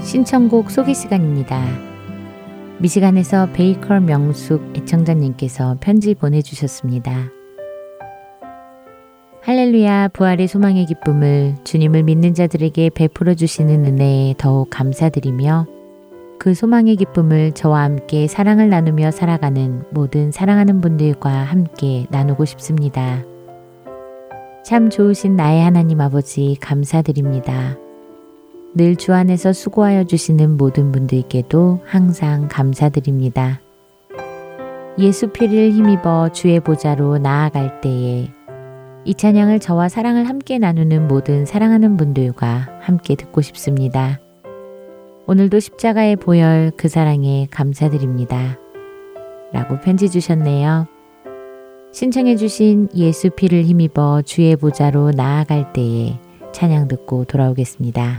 신청곡 소개 시간입니다. 미시간에서 베이컬 명숙 애청자님께서 편지 보내주셨습니다. 할렐루야 부활의 소망의 기쁨을 주님을 믿는 자들에게 베풀어 주시는 은혜에 더욱 감사드리며 그 소망의 기쁨을 저와 함께 사랑을 나누며 살아가는 모든 사랑하는 분들과 함께 나누고 싶습니다. 참 좋으신 나의 하나님 아버지 감사드립니다. 늘 주 안에서 수고하여 주시는 모든 분들께도 항상 감사드립니다. 예수 피를 힘입어 주의 보좌로 나아갈 때에 이 찬양을 저와 사랑을 함께 나누는 모든 사랑하는 분들과 함께 듣고 싶습니다. 오늘도 십자가의 보혈 그 사랑에 감사드립니다. 라고 편지 주셨네요. 신청해 주신 예수 피를 힘입어 주의 보좌로 나아갈 때에 찬양 듣고 돌아오겠습니다.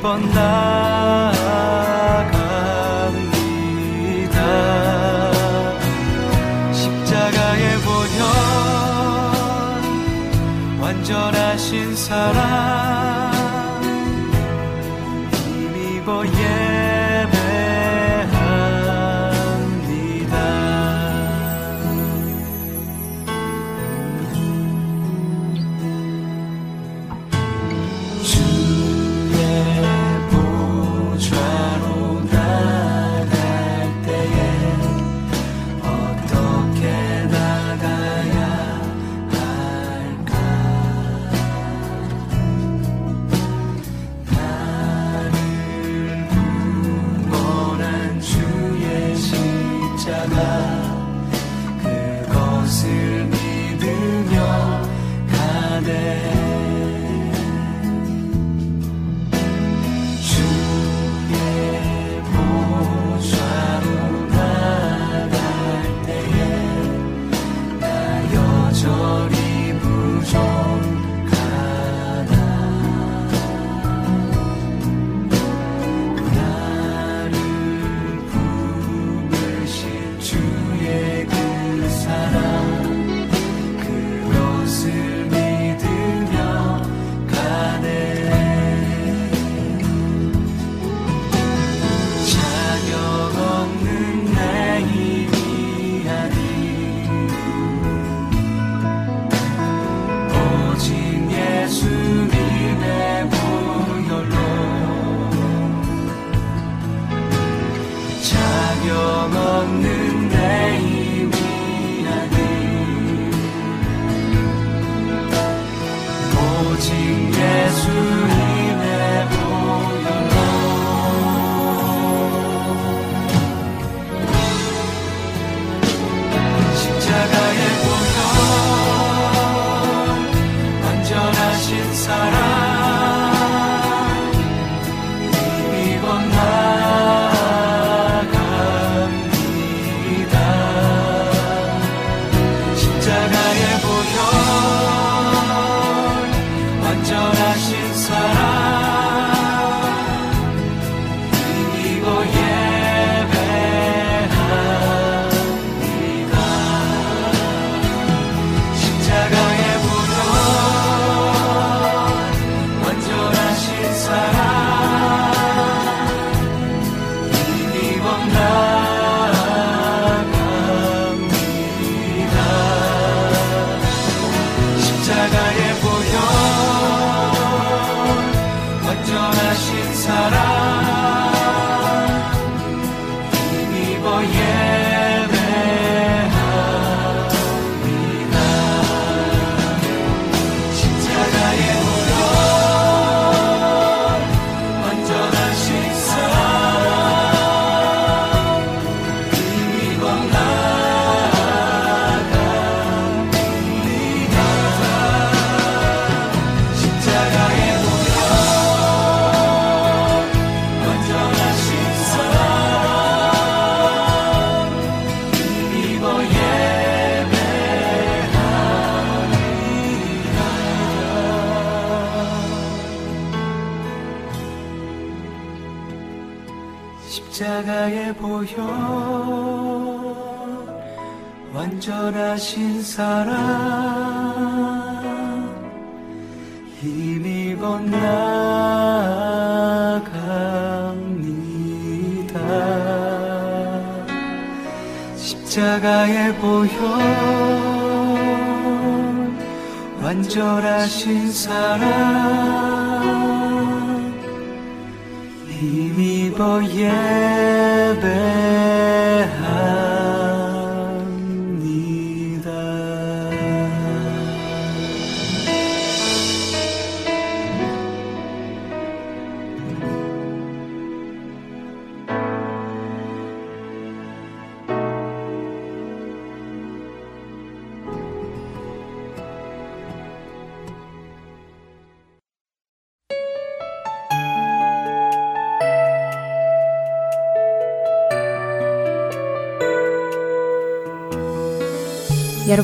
뻔나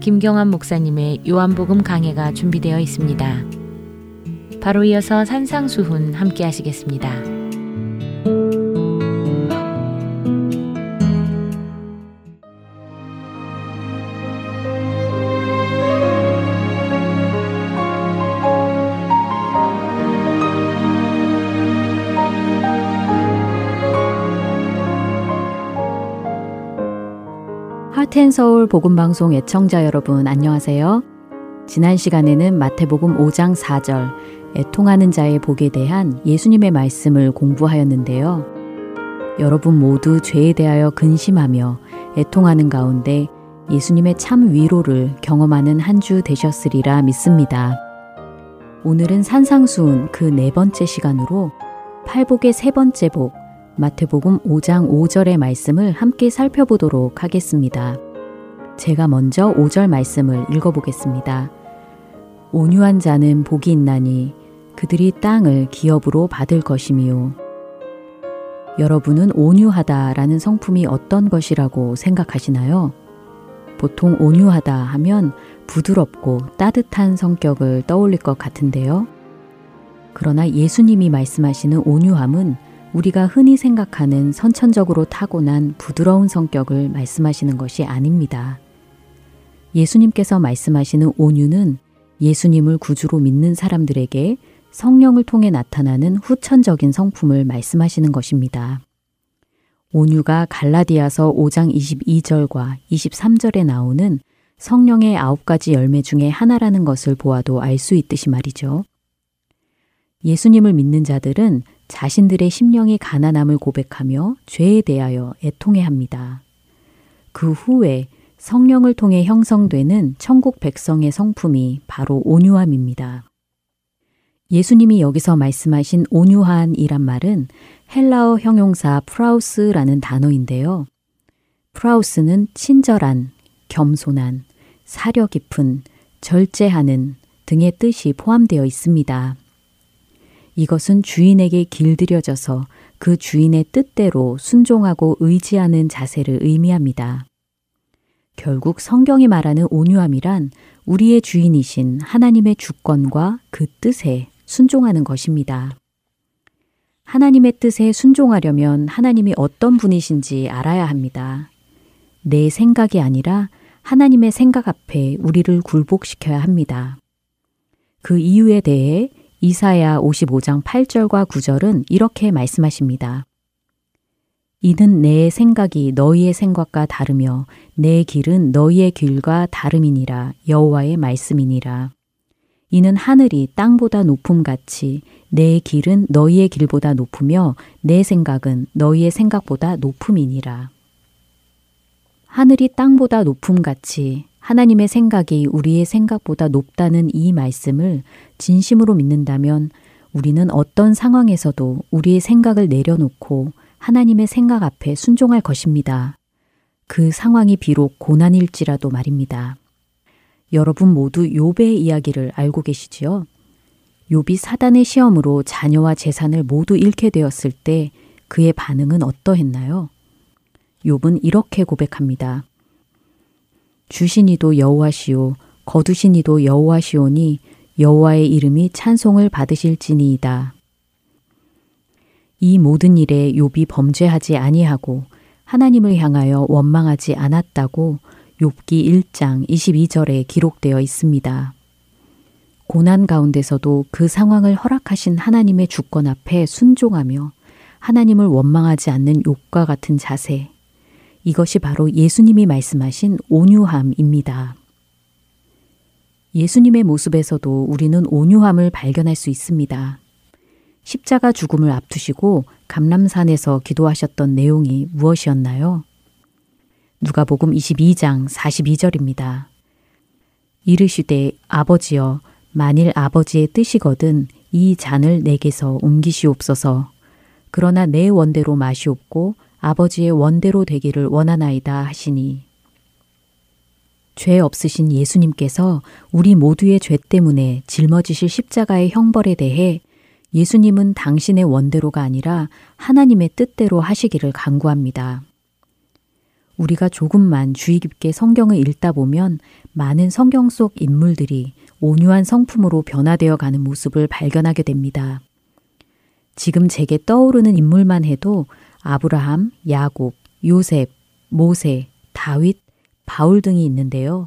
김경환 목사님의 요한복음 강해가 준비되어 있습니다. 바로 이어서 산상수훈 함께 하시겠습니다. 하텐 서울 복음 방송 애청자 여러분 안녕하세요. 지난 시간에는 마태복음 5장 4절 애통하는 자의 복에 대한 예수님의 말씀을 공부하였는데요. 여러분 모두 죄에 대하여 근심하며 애통하는 가운데 예수님의 참 위로를 경험하는 한 주 되셨으리라 믿습니다. 오늘은 산상수훈 그 네 번째 시간으로 팔복의 세 번째 복 마태복음 5장 5절의 말씀을 함께 살펴보도록 하겠습니다. 제가 먼저 5절 말씀을 읽어보겠습니다. 온유한 자는 복이 있나니 그들이 땅을 기업으로 받을 것이미요. 여러분은 온유하다라는 성품이 어떤 것이라고 생각하시나요? 보통 온유하다 하면 부드럽고 따뜻한 성격을 떠올릴 것 같은데요. 그러나 예수님이 말씀하시는 온유함은 우리가 흔히 생각하는 선천적으로 타고난 부드러운 성격을 말씀하시는 것이 아닙니다. 예수님께서 말씀하시는 온유는 예수님을 구주로 믿는 사람들에게 성령을 통해 나타나는 후천적인 성품을 말씀하시는 것입니다. 온유가 갈라디아서 5장 22절과 23절에 나오는 성령의 아홉 가지 열매 중에 하나라는 것을 보아도 알 수 있듯이 말이죠. 예수님을 믿는 자들은 자신들의 심령이 가난함을 고백하며 죄에 대하여 애통해 합니다. 그 후에 성령을 통해 형성되는 천국 백성의 성품이 바로 온유함입니다. 예수님이 여기서 말씀하신 온유한이란 말은 헬라어 형용사 프라우스라는 단어인데요. 프라우스는 친절한, 겸손한, 사려 깊은, 절제하는 등의 뜻이 포함되어 있습니다. 이것은 주인에게 길들여져서 그 주인의 뜻대로 순종하고 의지하는 자세를 의미합니다. 결국 성경이 말하는 온유함이란 우리의 주인이신 하나님의 주권과 그 뜻에 순종하는 것입니다. 하나님의 뜻에 순종하려면 하나님이 어떤 분이신지 알아야 합니다. 내 생각이 아니라 하나님의 생각 앞에 우리를 굴복시켜야 합니다. 그 이유에 대해 이사야 55장 8절과 9절은 이렇게 말씀하십니다. 이는 내 생각이 너희의 생각과 다르며 내 길은 너희의 길과 다름이니라 여호와의 말씀이니라. 이는 하늘이 땅보다 높음 같이 내 길은 너희의 길보다 높으며 내 생각은 너희의 생각보다 높음이니라. 하늘이 땅보다 높음 같이 하나님의 생각이 우리의 생각보다 높다는 이 말씀을 진심으로 믿는다면 우리는 어떤 상황에서도 우리의 생각을 내려놓고 하나님의 생각 앞에 순종할 것입니다. 그 상황이 비록 고난일지라도 말입니다. 여러분 모두 욥의 이야기를 알고 계시지요? 욥이 사단의 시험으로 자녀와 재산을 모두 잃게 되었을 때 그의 반응은 어떠했나요? 욥은 이렇게 고백합니다. 주신이도 여호와시오 거두신이도 여호와시오니 여호와의 이름이 찬송을 받으실지니이다. 이 모든 일에 욥이 범죄하지 아니하고 하나님을 향하여 원망하지 않았다고 욥기 1장 22절에 기록되어 있습니다. 고난 가운데서도 그 상황을 허락하신 하나님의 주권 앞에 순종하며 하나님을 원망하지 않는 욥과 같은 자세. 이것이 바로 예수님이 말씀하신 온유함입니다. 예수님의 모습에서도 우리는 온유함을 발견할 수 있습니다. 십자가 죽음을 앞두시고 감람산에서 기도하셨던 내용이 무엇이었나요? 누가복음 22장 42절입니다. 이르시되 아버지여 만일 아버지의 뜻이거든 이 잔을 내게서 옮기시옵소서. 그러나 내 원대로 마시옵고 아버지의 원대로 되기를 원하나이다 하시니 죄 없으신 예수님께서 우리 모두의 죄 때문에 짊어지실 십자가의 형벌에 대해 예수님은 당신의 원대로가 아니라 하나님의 뜻대로 하시기를 간구합니다. 우리가 조금만 주의 깊게 성경을 읽다 보면 많은 성경 속 인물들이 온유한 성품으로 변화되어 가는 모습을 발견하게 됩니다. 지금 제게 떠오르는 인물만 해도 아브라함, 야곱, 요셉, 모세, 다윗, 바울 등이 있는데요.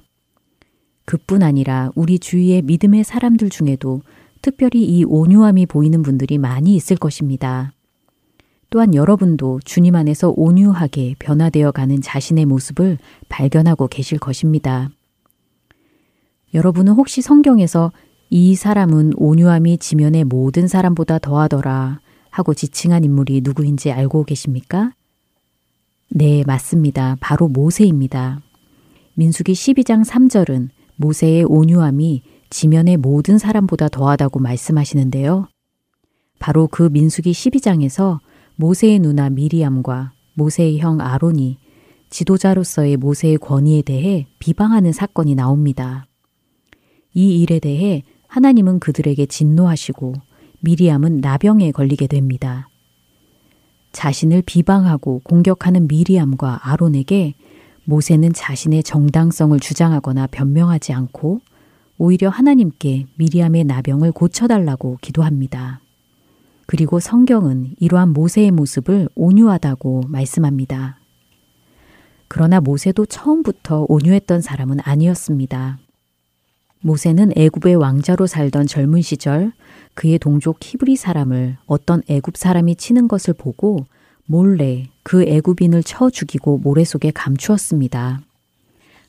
그뿐 아니라 우리 주위의 믿음의 사람들 중에도 특별히 이 온유함이 보이는 분들이 많이 있을 것입니다. 또한 여러분도 주님 안에서 온유하게 변화되어 가는 자신의 모습을 발견하고 계실 것입니다. 여러분은 혹시 성경에서 이 사람은 온유함이 지면의 모든 사람보다 더하더라 하고 지칭한 인물이 누구인지 알고 계십니까? 네, 맞습니다. 바로 모세입니다. 민수기 12장 3절은 모세의 온유함이 지면의 모든 사람보다 더하다고 말씀하시는데요. 바로 그 민수기 12장에서 모세의 누나 미리암과 모세의 형 아론이 지도자로서의 모세의 권위에 대해 비방하는 사건이 나옵니다. 이 일에 대해 하나님은 그들에게 진노하시고 미리암은 나병에 걸리게 됩니다. 자신을 비방하고 공격하는 미리암과 아론에게 모세는 자신의 정당성을 주장하거나 변명하지 않고 오히려 하나님께 미리암의 나병을 고쳐달라고 기도합니다. 그리고 성경은 이러한 모세의 모습을 온유하다고 말씀합니다. 그러나 모세도 처음부터 온유했던 사람은 아니었습니다. 모세는 애굽의 왕자로 살던 젊은 시절 그의 동족 히브리 사람을 어떤 애굽 사람이 치는 것을 보고 몰래 그 애굽인을 쳐 죽이고 모래 속에 감추었습니다.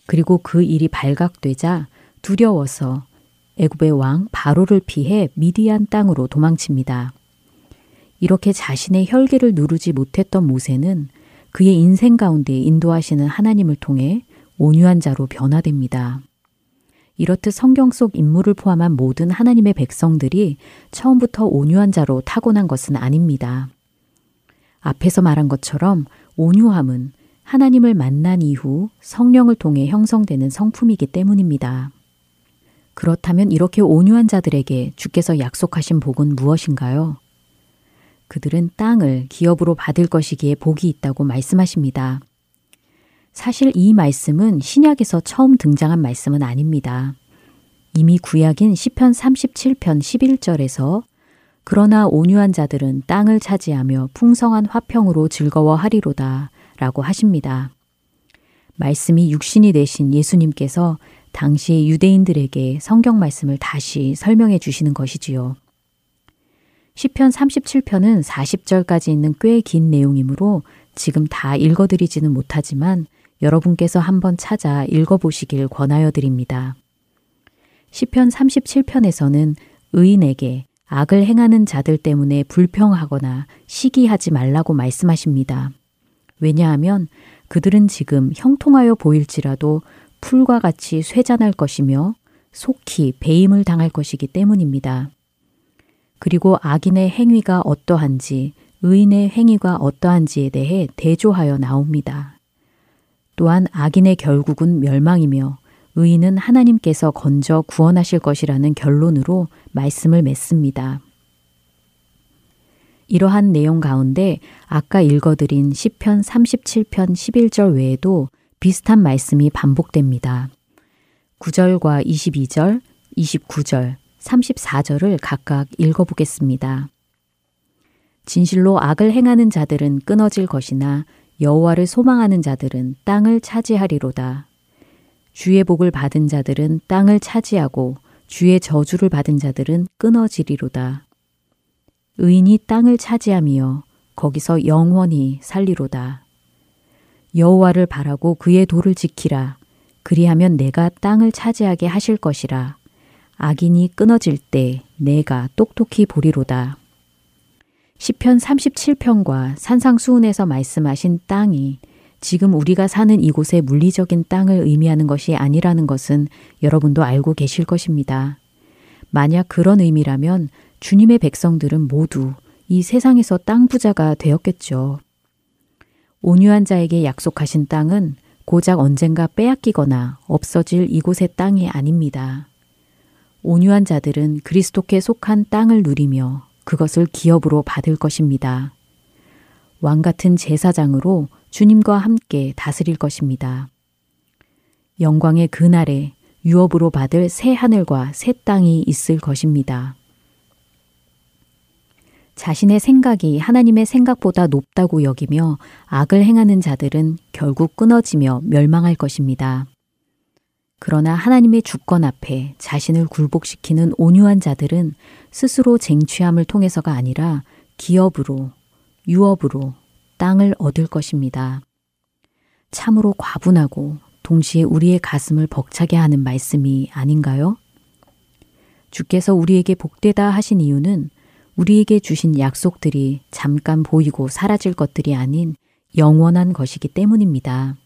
그리고 그 일이 발각되자 두려워서 애굽의 왕 바로를 피해 미디안 땅으로 도망칩니다. 이렇게 자신의 혈기를 누르지 못했던 모세는 그의 인생 가운데 인도하시는 하나님을 통해 온유한 자로 변화됩니다. 이렇듯 성경 속 인물을 포함한 모든 하나님의 백성들이 처음부터 온유한 자로 타고난 것은 아닙니다. 앞에서 말한 것처럼 온유함은 하나님을 만난 이후 성령을 통해 형성되는 성품이기 때문입니다. 그렇다면 이렇게 온유한 자들에게 주께서 약속하신 복은 무엇인가요? 그들은 땅을 기업으로 받을 것이기에 복이 있다고 말씀하십니다. 사실 이 말씀은 신약에서 처음 등장한 말씀은 아닙니다. 이미 구약인 시편 37편 11절에서 그러나 온유한 자들은 땅을 차지하며 풍성한 화평으로 즐거워하리로다 라고 하십니다. 말씀이 육신이 되신 예수님께서 당시 유대인들에게 성경 말씀을 다시 설명해 주시는 것이지요. 시편 37편은 40절까지 있는 꽤 긴 내용이므로 지금 다 읽어드리지는 못하지만 여러분께서 한번 찾아 읽어보시길 권하여 드립니다. 시편 37편에서는 의인에게 악을 행하는 자들 때문에 불평하거나 시기하지 말라고 말씀하십니다. 왜냐하면 그들은 지금 형통하여 보일지라도 풀과 같이 쇠잔할 것이며 속히 배임을 당할 것이기 때문입니다. 그리고 악인의 행위가 어떠한지 의인의 행위가 어떠한지에 대해 대조하여 나옵니다. 또한 악인의 결국은 멸망이며 의인은 하나님께서 건져 구원하실 것이라는 결론으로 말씀을 맺습니다. 이러한 내용 가운데 아까 읽어드린 시편 37편 11절 외에도 비슷한 말씀이 반복됩니다. 9절과 22절, 29절, 34절을 각각 읽어보겠습니다. 진실로 악을 행하는 자들은 끊어질 것이나 여호와를 소망하는 자들은 땅을 차지하리로다. 주의 복을 받은 자들은 땅을 차지하고 주의 저주를 받은 자들은 끊어지리로다. 의인이 땅을 차지하며 거기서 영원히 살리로다. 여호와를 바라고 그의 도를 지키라. 그리하면 내가 땅을 차지하게 하실 것이라. 악인이 끊어질 때 내가 똑똑히 보리로다. 시편 37편과 산상수훈에서 말씀하신 땅이 지금 우리가 사는 이곳의 물리적인 땅을 의미하는 것이 아니라는 것은 여러분도 알고 계실 것입니다. 만약 그런 의미라면 주님의 백성들은 모두 이 세상에서 땅 부자가 되었겠죠. 온유한 자에게 약속하신 땅은 고작 언젠가 빼앗기거나 없어질 이곳의 땅이 아닙니다. 온유한 자들은 그리스도께 속한 땅을 누리며 그것을 기업으로 받을 것입니다. 왕 같은 제사장으로 주님과 함께 다스릴 것입니다. 영광의 그날에 유업으로 받을 새 하늘과 새 땅이 있을 것입니다. 자신의 생각이 하나님의 생각보다 높다고 여기며 악을 행하는 자들은 결국 끊어지며 멸망할 것입니다. 그러나 하나님의 주권 앞에 자신을 굴복시키는 온유한 자들은 스스로 쟁취함을 통해서가 아니라 기업으로, 유업으로 땅을 얻을 것입니다. 참으로 과분하고 동시에 우리의 가슴을 벅차게 하는 말씀이 아닌가요? 주께서 우리에게 복되다 하신 이유는 우리에게 주신 약속들이 잠깐 보이고 사라질 것들이 아닌 영원한 것이기 때문입니다.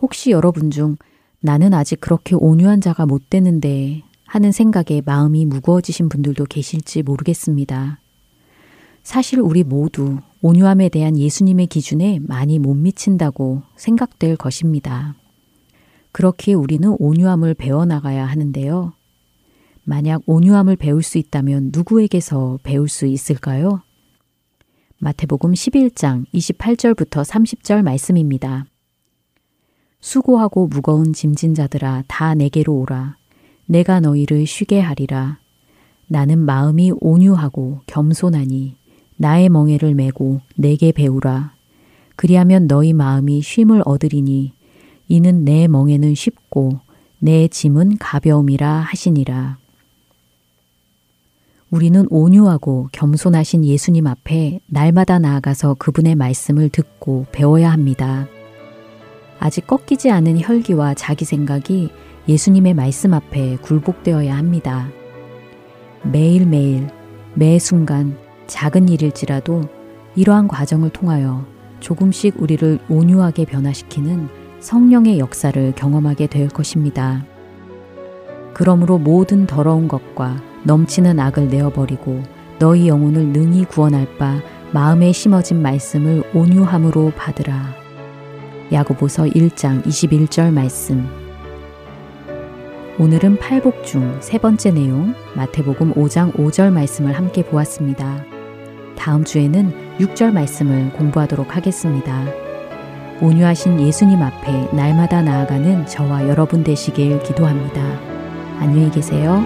혹시 여러분 중 나는 아직 그렇게 온유한 자가 못 되는데 하는 생각에 마음이 무거워지신 분들도 계실지 모르겠습니다. 사실 우리 모두 온유함에 대한 예수님의 기준에 많이 못 미친다고 생각될 것입니다. 그렇게 우리는 온유함을 배워나가야 하는데요. 만약 온유함을 배울 수 있다면 누구에게서 배울 수 있을까요? 마태복음 11장 28절부터 30절 말씀입니다. 수고하고 무거운 짐진 자들아 다 내게로 오라. 내가 너희를 쉬게 하리라. 나는 마음이 온유하고 겸손하니 나의 멍에를 메고 내게 배우라. 그리하면 너희 마음이 쉼을 얻으리니 이는 내 멍에는 쉽고 내 짐은 가벼움이라 하시니라. 우리는 온유하고 겸손하신 예수님 앞에 날마다 나아가서 그분의 말씀을 듣고 배워야 합니다. 아직 꺾이지 않은 혈기와 자기 생각이 예수님의 말씀 앞에 굴복되어야 합니다. 매일매일, 매 순간, 작은 일일지라도 이러한 과정을 통하여 조금씩 우리를 온유하게 변화시키는 성령의 역사를 경험하게 될 것입니다. 그러므로 모든 더러운 것과 넘치는 악을 내어버리고 너희 영혼을 능히 구원할 바 마음에 심어진 말씀을 온유함으로 받으라. 야고보서 1장 21절 말씀. 오늘은 팔복 중 세 번째 내용 마태복음 5장 5절 말씀을 함께 보았습니다. 다음 주에는 6절 말씀을 공부하도록 하겠습니다. 온유하신 예수님 앞에 날마다 나아가는 저와 여러분 되시길 기도합니다. 안녕히 계세요.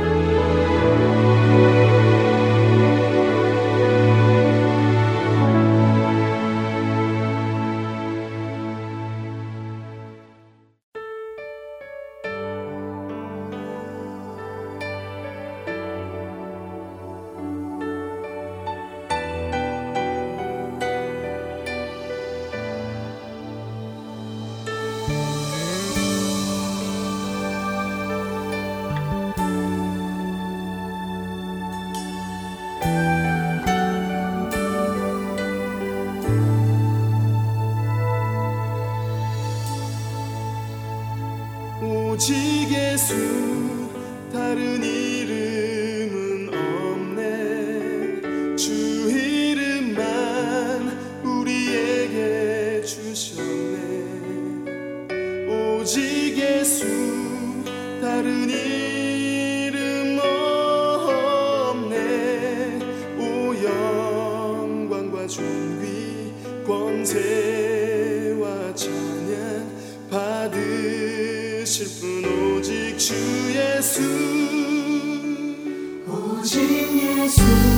我敬耶稣。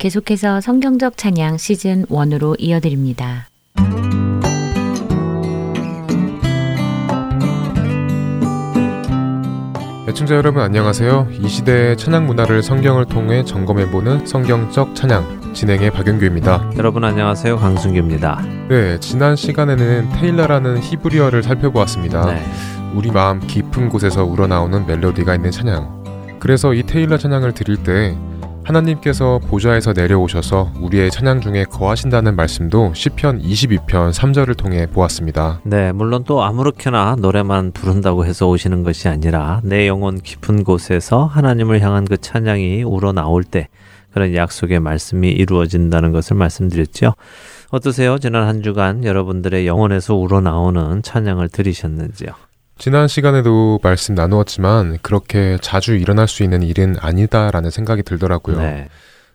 계속해서 성경적 찬양 시즌 1으로 이어드립니다. 애청자 여러분 안녕하세요. 이 시대의 찬양 문화를 성경을 통해 점검해보는 성경적 찬양 진행의 박영규입니다. 여러분 안녕하세요. 강순규입니다. 네, 지난 시간에는 테일러라는 히브리어를 살펴보았습니다. 네. 우리 마음 깊은 곳에서 우러나오는 멜로디가 있는 찬양. 그래서 이 테일러 찬양을 드릴 때 하나님께서 보좌에서 내려오셔서 우리의 찬양 중에 거하신다는 말씀도 시편 22편 3절을 통해 보았습니다. 네, 물론 또 아무렇게나 노래만 부른다고 해서 오시는 것이 아니라 내 영혼 깊은 곳에서 하나님을 향한 그 찬양이 우러나올 때 그런 약속의 말씀이 이루어진다는 것을 말씀드렸죠. 어떠세요? 지난 한 주간 여러분들의 영혼에서 우러나오는 찬양을 들으셨는지요? 지난 시간에도 말씀 나누었지만 그렇게 자주 일어날 수 있는 일은 아니다라는 생각이 들더라고요. 네.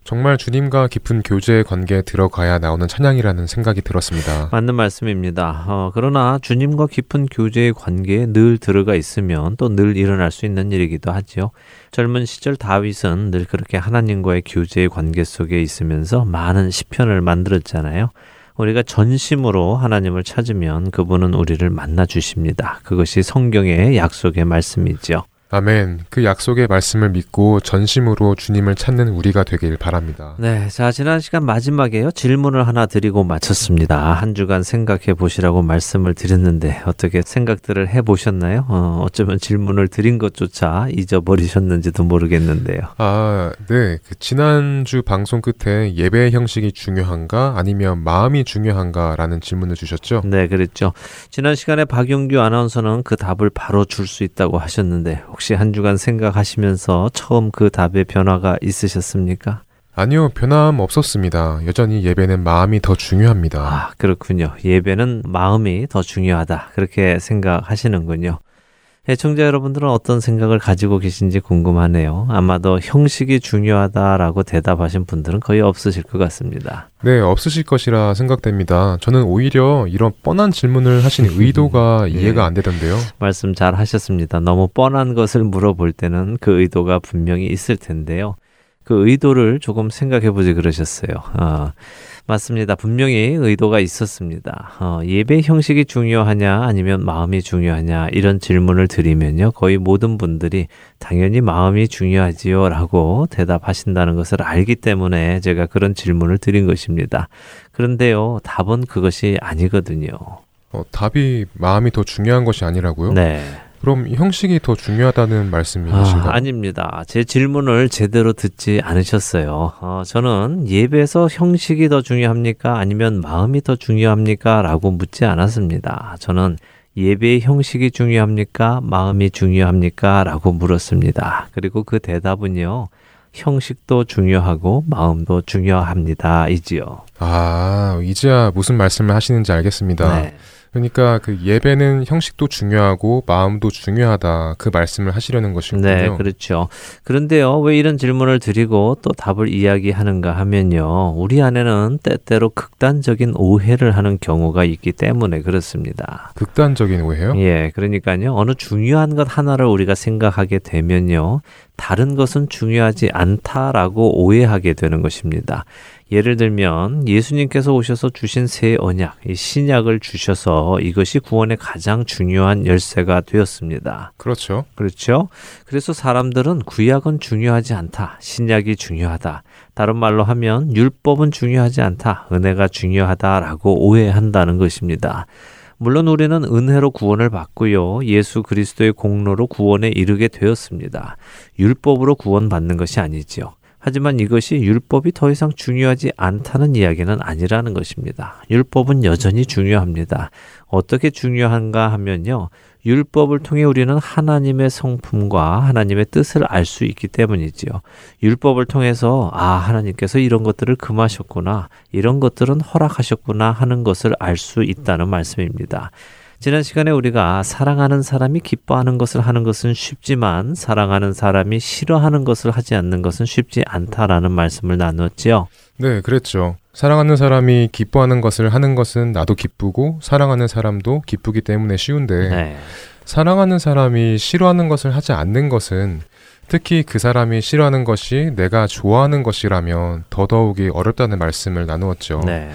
정말 주님과 깊은 교제의 관계에 들어가야 나오는 찬양이라는 생각이 들었습니다. 맞는 말씀입니다. 어, 그러나 주님과 깊은 교제의 관계에 늘 들어가 있으면 또 늘 일어날 수 있는 일이기도 하지요. 젊은 시절 다윗은 늘 그렇게 하나님과의 교제의 관계 속에 있으면서 많은 시편을 만들었잖아요. 우리가 전심으로 하나님을 찾으면 그분은 우리를 만나 주십니다. 그것이 성경의 약속의 말씀이죠. 아멘. 그 약속의 말씀을 믿고 전심으로 주님을 찾는 우리가 되길 바랍니다. 네. 자, 지난 시간 마지막에요. 질문을 하나 드리고 마쳤습니다. 한 주간 생각해 보시라고 말씀을 드렸는데 어떻게 생각들을 해 보셨나요? 어, 어쩌면 질문을 드린 것조차 잊어버리셨는지도 모르겠는데요. 아, 네. 그 지난주 방송 끝에 예배 형식이 중요한가 아니면 마음이 중요한가라는 질문을 주셨죠? 네, 그랬죠. 지난 시간에 박용규 아나운서는 그 답을 바로 줄 수 있다고 하셨는데 혹시 한 주간 생각하시면서 처음 그 답에 변화가 있으셨습니까? 아니요, 변함 없었습니다. 여전히 예배는 마음이 더 중요합니다. 아, 그렇군요. 예배는 마음이 더 중요하다. 그렇게 생각하시는군요. 애청자 여러분들은 어떤 생각을 가지고 계신지 궁금하네요. 아마도 형식이 중요하다라고 대답하신 분들은 거의 없으실 것 같습니다. 네, 없으실 것이라 생각됩니다. 저는 오히려 이런 뻔한 질문을 하신 의도가 네. 이해가 안 되던데요. 말씀 잘 하셨습니다. 너무 뻔한 것을 물어볼 때는 그 의도가 분명히 있을 텐데요. 그 의도를 조금 생각해 보지 그러셨어요. 어, 맞습니다. 분명히 의도가 있었습니다. 어, 예배 형식이 중요하냐 아니면 마음이 중요하냐 이런 질문을 드리면요. 거의 모든 분들이 당연히 마음이 중요하지요 라고 대답하신다는 것을 알기 때문에 제가 그런 질문을 드린 것입니다. 그런데요. 답은 그것이 아니거든요. 어, 답이 마음이 더 중요한 것이 아니라고요? 네. 그럼 형식이 더 중요하다는 말씀이신가요? 아, 닙니다 제 질문을 제대로 듣지 않으셨어요. 어, 저는 예배에서 형식이 더 중요합니까? 아니면 마음이 더 중요합니까? 라고 묻지 않았습니다. 저는 예배의 형식이 중요합니까? 마음이 중요합니까? 라고 물었습니다. 그리고 그 대답은요. 형식도 중요하고 마음도 중요합니다. 이지요. 아, 이제야 무슨 말씀을 하시는지 알겠습니다. 네. 그러니까 그 예배는 형식도 중요하고 마음도 중요하다 그 말씀을 하시려는 것이군요. 네, 그렇죠. 그런데요, 왜 이런 질문을 드리고 또 답을 이야기하는가 하면요, 우리 안에는 때때로 극단적인 오해를 하는 경우가 있기 때문에 그렇습니다. 극단적인 오해요? 예, 그러니까요, 어느 중요한 것 하나를 우리가 생각하게 되면요, 다른 것은 중요하지 않다라고 오해하게 되는 것입니다. 예를 들면 예수님께서 오셔서 주신 새 언약, 이 신약을 주셔서 이것이 구원의 가장 중요한 열쇠가 되었습니다. 그렇죠. 그렇죠. 그래서 사람들은 구약은 중요하지 않다. 신약이 중요하다. 다른 말로 하면 율법은 중요하지 않다. 은혜가 중요하다라고 오해한다는 것입니다. 물론 우리는 은혜로 구원을 받고요. 예수 그리스도의 공로로 구원에 이르게 되었습니다. 율법으로 구원받는 것이 아니지요. 하지만 이것이 율법이 더 이상 중요하지 않다는 이야기는 아니라는 것입니다. 율법은 여전히 중요합니다. 어떻게 중요한가 하면요. 율법을 통해 우리는 하나님의 성품과 하나님의 뜻을 알 수 있기 때문이지요. 율법을 통해서 아, 하나님께서 이런 것들을 금하셨구나. 이런 것들은 허락하셨구나 하는 것을 알 수 있다는 말씀입니다. 지난 시간에 우리가 사랑하는 사람이 기뻐하는 것을 하는 것은 쉽지만 사랑하는 사람이 싫어하는 것을 하지 않는 것은 쉽지 않다라는 말씀을 나눴지요. 네, 그랬죠. 사랑하는 사람이 기뻐하는 것을 하는 것은 나도 기쁘고 사랑하는 사람도 기쁘기 때문에 쉬운데 네. 사랑하는 사람이 싫어하는 것을 하지 않는 것은 특히 그 사람이 싫어하는 것이 내가 좋아하는 것이라면 더더욱이 어렵다는 말씀을 나누었죠. 네.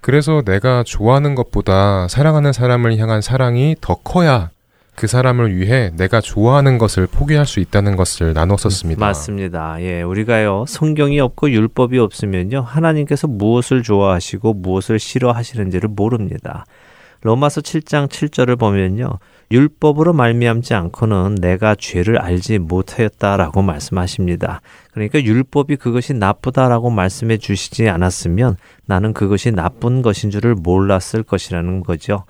그래서 내가 좋아하는 것보다 사랑하는 사람을 향한 사랑이 더 커야 그 사람을 위해 내가 좋아하는 것을 포기할 수 있다는 것을 나눴었습니다. 맞습니다. 예, 우리가요 성경이 없고 율법이 없으면요 하나님께서 무엇을 좋아하시고 무엇을 싫어하시는지를 모릅니다. 로마서 7장 7절을 보면요. 율법으로 말미암지 않고는 내가 죄를 알지 못하였다라고 말씀하십니다. 그러니까 율법이 그것이 나쁘다라고 말씀해 주시지 않았으면 나는 그것이 나쁜 것인 줄을 몰랐을 것이라는 거죠.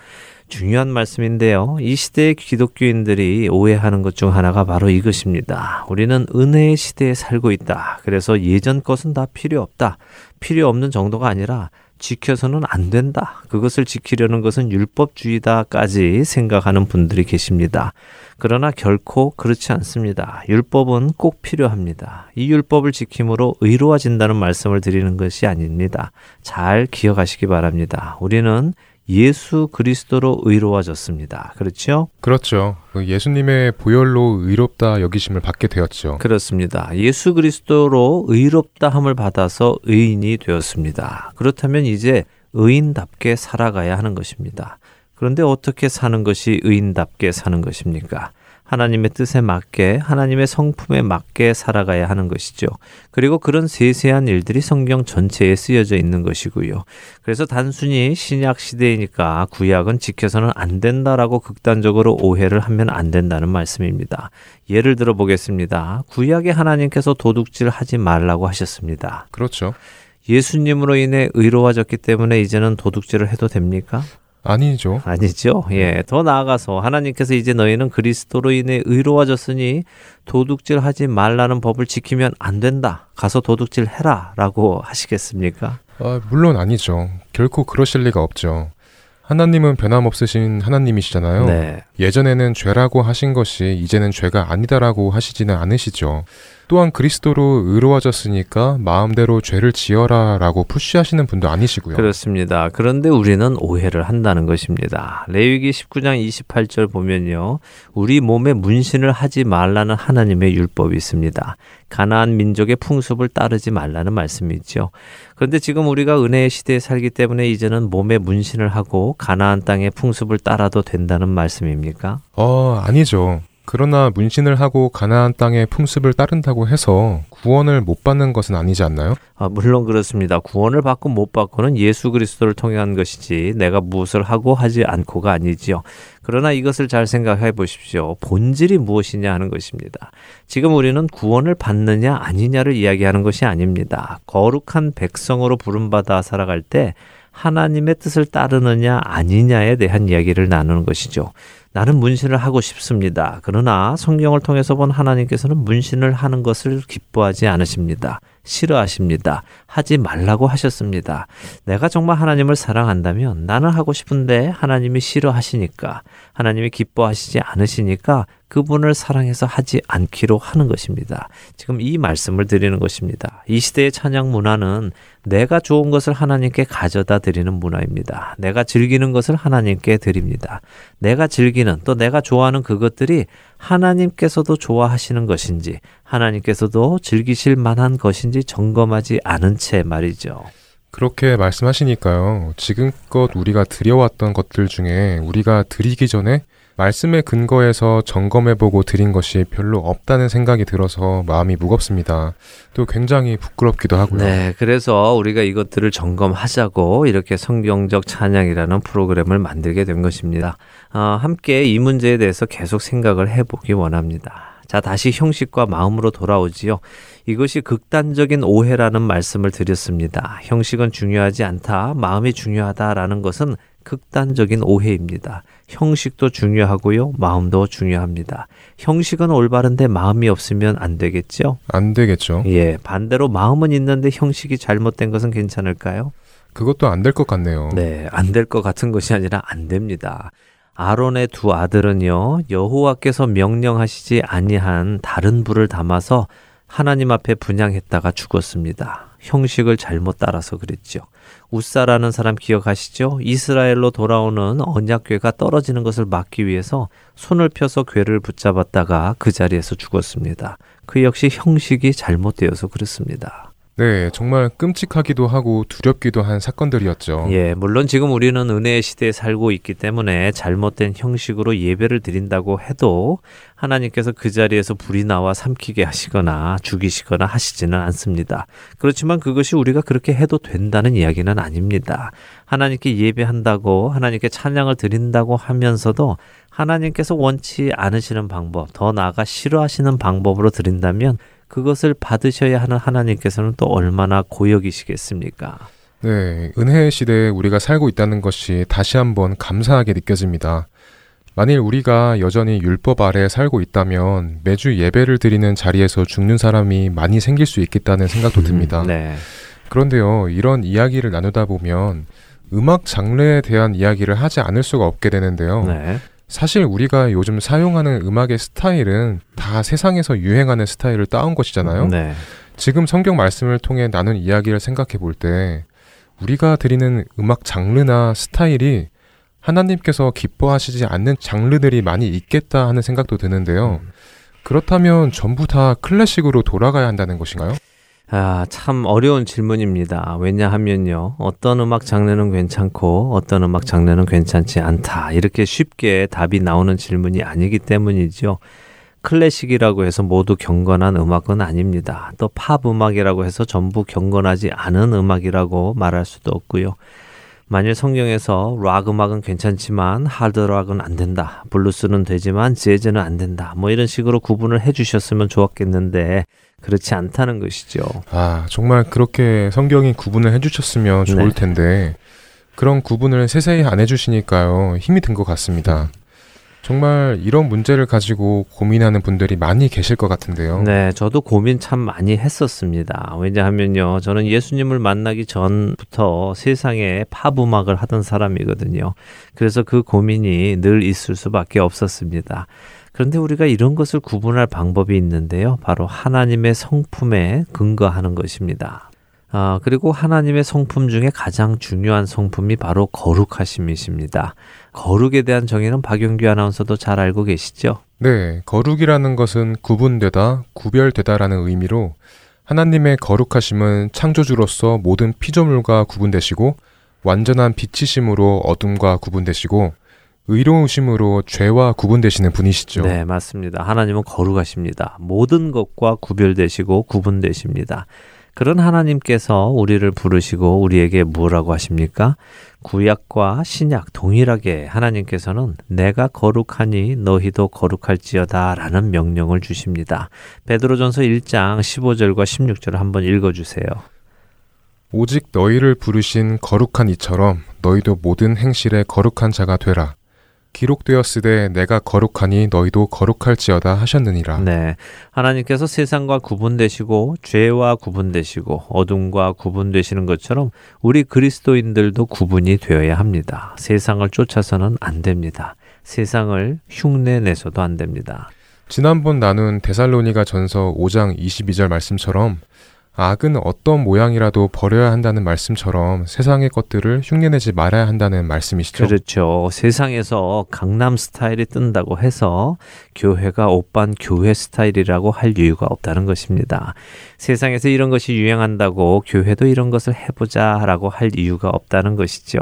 중요한 말씀인데요. 이 시대의 기독교인들이 오해하는 것 중 하나가 바로 이것입니다. 우리는 은혜의 시대에 살고 있다. 그래서 예전 것은 다 필요 없다. 필요 없는 정도가 아니라 지켜서는 안 된다. 그것을 지키려는 것은 율법주의다까지 생각하는 분들이 계십니다. 그러나 결코 그렇지 않습니다. 율법은 꼭 필요합니다. 이 율법을 지킴으로 의로워진다는 말씀을 드리는 것이 아닙니다. 잘 기억하시기 바랍니다. 우리는 예수 그리스도로 의로워졌습니다. 그렇죠? 그렇죠. 그 예수님의 보혈로 의롭다 여기심을 받게 되었죠. 그렇습니다. 예수 그리스도로 의롭다 함을 받아서 의인이 되었습니다. 그렇다면 이제 의인답게 살아가야 하는 것입니다. 그런데 어떻게 사는 것이 의인답게 사는 것입니까? 하나님의 뜻에 맞게 하나님의 성품에 맞게 살아가야 하는 것이죠. 그리고 그런 세세한 일들이 성경 전체에 쓰여져 있는 것이고요. 그래서 단순히 신약 시대이니까 구약은 지켜서는 안 된다라고 극단적으로 오해를 하면 안 된다는 말씀입니다. 예를 들어 보겠습니다. 구약에 하나님께서 도둑질 하지 말라고 하셨습니다. 그렇죠. 예수님으로 인해 의로워졌기 때문에 이제는 도둑질을 해도 됩니까? 아니죠. 아니죠. 예. 더 나아가서 하나님께서 이제 너희는 그리스도로 인해 의로워졌으니 도둑질 하지 말라는 법을 지키면 안 된다. 가서 도둑질 해라. 라고 하시겠습니까? 아, 물론 아니죠. 결코 그러실 리가 없죠. 하나님은 변함없으신 하나님이시잖아요. 네. 예전에는 죄라고 하신 것이 이제는 죄가 아니다라고 하시지는 않으시죠. 또한 그리스도로 의로워졌으니까 마음대로 죄를 지어라라고 푸시하시는 분도 아니시고요. 그렇습니다. 그런데 우리는 오해를 한다는 것입니다. 레위기 19장 28절 보면요. 우리 몸에 문신을 하지 말라는 하나님의 율법이 있습니다. 가나안 민족의 풍습을 따르지 말라는 말씀이죠. 그런데 지금 우리가 은혜의 시대에 살기 때문에 이제는 몸에 문신을 하고 가나안 땅의 풍습을 따라도 된다는 말씀입니까? 어, 아니죠. 그러나 문신을 하고 가나안 땅의 풍습을 따른다고 해서 구원을 못 받는 것은 아니지 않나요? 아, 물론 그렇습니다. 구원을 받고 못 받고는 예수 그리스도를 통해 한 것이지 내가 무엇을 하고 하지 않고가 아니지요. 그러나 이것을 잘 생각해 보십시오. 본질이 무엇이냐 하는 것입니다. 지금 우리는 구원을 받느냐 아니냐를 이야기하는 것이 아닙니다. 거룩한 백성으로 부름받아 살아갈 때 하나님의 뜻을 따르느냐 아니냐에 대한 이야기를 나누는 것이죠. 나는 문신을 하고 싶습니다. 그러나 성경을 통해서 본 하나님께서는 문신을 하는 것을 기뻐하지 않으십니다. 싫어하십니다. 하지 말라고 하셨습니다. 내가 정말 하나님을 사랑한다면 나는 하고 싶은데 하나님이 싫어하시니까 하나님이 기뻐하시지 않으시니까 그분을 사랑해서 하지 않기로 하는 것입니다. 지금 이 말씀을 드리는 것입니다. 이 시대의 찬양 문화는 내가 좋은 것을 하나님께 가져다 드리는 문화입니다. 내가 즐기는 것을 하나님께 드립니다. 내가 즐기는 또 내가 좋아하는 그것들이 하나님께서도 좋아하시는 것인지 하나님께서도 즐기실 만한 것인지 점검하지 않은 채 말이죠. 그렇게 말씀하시니까요. 지금껏 우리가 드려왔던 것들 중에 우리가 드리기 전에 말씀의 근거에서 점검해보고 드린 것이 별로 없다는 생각이 들어서 마음이 무겁습니다. 또 굉장히 부끄럽기도 하고요. 네, 그래서 우리가 이것들을 점검하자고 이렇게 성경적 찬양이라는 프로그램을 만들게 된 것입니다. 어, 함께 이 문제에 대해서 계속 생각을 해보기 원합니다. 자, 다시 형식과 마음으로 돌아오지요. 이것이 극단적인 오해라는 말씀을 드렸습니다. 형식은 중요하지 않다, 마음이 중요하다라는 것은 극단적인 오해입니다. 형식도 중요하고요, 마음도 중요합니다. 형식은 올바른데 마음이 없으면 안 되겠죠? 안 되겠죠. 예, 반대로 마음은 있는데 형식이 잘못된 것은 괜찮을까요? 그것도 안 될 것 같네요. 네, 안 될 것 같은 것이 아니라 안 됩니다. 아론의 두 아들은요 여호와께서 명령하시지 아니한 다른 불을 담아서 하나님 앞에 분양했다가 죽었습니다. 형식을 잘못 따라서 그랬죠. 우사라는 사람 기억하시죠? 이스라엘로 돌아오는 언약궤가 떨어지는 것을 막기 위해서 손을 펴서 궤를 붙잡았다가 그 자리에서 죽었습니다. 그 역시 형식이 잘못되어서 그렇습니다. 네, 정말 끔찍하기도 하고 두렵기도 한 사건들이었죠. 예, 물론 지금 우리는 은혜의 시대에 살고 있기 때문에 잘못된 형식으로 예배를 드린다고 해도 하나님께서 그 자리에서 불이 나와 삼키게 하시거나 죽이시거나 하시지는 않습니다. 그렇지만 그것이 우리가 그렇게 해도 된다는 이야기는 아닙니다. 하나님께 예배한다고 하나님께 찬양을 드린다고 하면서도 하나님께서 원치 않으시는 방법, 더 나아가 싫어하시는 방법으로 드린다면 그것을 받으셔야 하는 하나님께서는 또 얼마나 고역이시겠습니까? 네, 은혜의 시대에 우리가 살고 있다는 것이 다시 한번 감사하게 느껴집니다. 만일 우리가 여전히 율법 아래 살고 있다면 매주 예배를 드리는 자리에서 죽는 사람이 많이 생길 수 있겠다는 생각도 듭니다. 음, 네. 그런데요, 이런 이야기를 나누다 보면 음악 장르에 대한 이야기를 하지 않을 수가 없게 되는데요. 네. 사실 우리가 요즘 사용하는 음악의 스타일은 다 세상에서 유행하는 스타일을 따온 것이잖아요. 네. 지금 성경 말씀을 통해 나눈 이야기를 생각해 볼 때 우리가 드리는 음악 장르나 스타일이 하나님께서 기뻐하시지 않는 장르들이 많이 있겠다 하는 생각도 드는데요. 그렇다면 전부 다 클래식으로 돌아가야 한다는 것인가요? 아, 참 어려운 질문입니다. 왜냐하면요. 어떤 음악 장르는 괜찮고 어떤 음악 장르는 괜찮지 않다. 이렇게 쉽게 답이 나오는 질문이 아니기 때문이죠. 클래식이라고 해서 모두 경건한 음악은 아닙니다. 또 팝 음악이라고 해서 전부 경건하지 않은 음악이라고 말할 수도 없고요. 만일 성경에서 락 음악은 괜찮지만 하드 락은 안 된다. 블루스는 되지만 재즈는 안 된다. 뭐 이런 식으로 구분을 해 주셨으면 좋았겠는데 그렇지 않다는 것이죠. 아, 정말 그렇게 성경이 구분을 해 주셨으면 좋을 네. 텐데 그런 구분을 세세히 안 해 주시니까요. 힘이 든 것 같습니다. 정말 이런 문제를 가지고 고민하는 분들이 많이 계실 것 같은데요. 네, 저도 고민 참 많이 했었습니다. 왜냐하면요, 저는 예수님을 만나기 전부터 세상에 팝 음악을 하던 사람이거든요. 그래서 그 고민이 늘 있을 수밖에 없었습니다. 그런데 우리가 이런 것을 구분할 방법이 있는데요. 바로 하나님의 성품에 근거하는 것입니다. 아, 그리고 하나님의 성품 중에 가장 중요한 성품이 바로 거룩하심이십니다. 거룩에 대한 정의는 박용규 아나운서도 잘 알고 계시죠? 네, 거룩이라는 것은 구분되다, 구별되다라는 의미로 하나님의 거룩하심은 창조주로서 모든 피조물과 구분되시고 완전한 빛이심으로 어둠과 구분되시고 의로우심으로 죄와 구분되시는 분이시죠. 네, 맞습니다. 하나님은 거룩하십니다. 모든 것과 구별되시고 구분되십니다. 그런 하나님께서 우리를 부르시고 우리에게 뭐라고 하십니까? 구약과 신약 동일하게 하나님께서는 내가 거룩하니 너희도 거룩할지어다 라는 명령을 주십니다. 베드로전서 1장 15절과 16절을 한번 읽어 주세요. 오직 너희를 부르신 거룩한 이처럼 너희도 모든 행실에 거룩한 자가 되라. 기록되었으되 내가 거룩하니 너희도 거룩할지어다 하셨느니라. 네. 하나님께서 세상과 구분되시고 죄와 구분되시고 어둠과 구분되시는 것처럼 우리 그리스도인들도 구분이 되어야 합니다. 세상을 쫓아서는 안 됩니다. 세상을 흉내 내서도 안 됩니다. 지난번 나눈 데살로니가 전서 5장 22절 말씀처럼 악은 어떤 모양이라도 버려야 한다는 말씀처럼 세상의 것들을 흉내내지 말아야 한다는 말씀이시죠. 그렇죠. 세상에서 강남 스타일이 뜬다고 해서 교회가 오빤 교회 스타일이라고 할 이유가 없다는 것입니다. 세상에서 이런 것이 유행한다고 교회도 이런 것을 해보자라고 할 이유가 없다는 것이죠.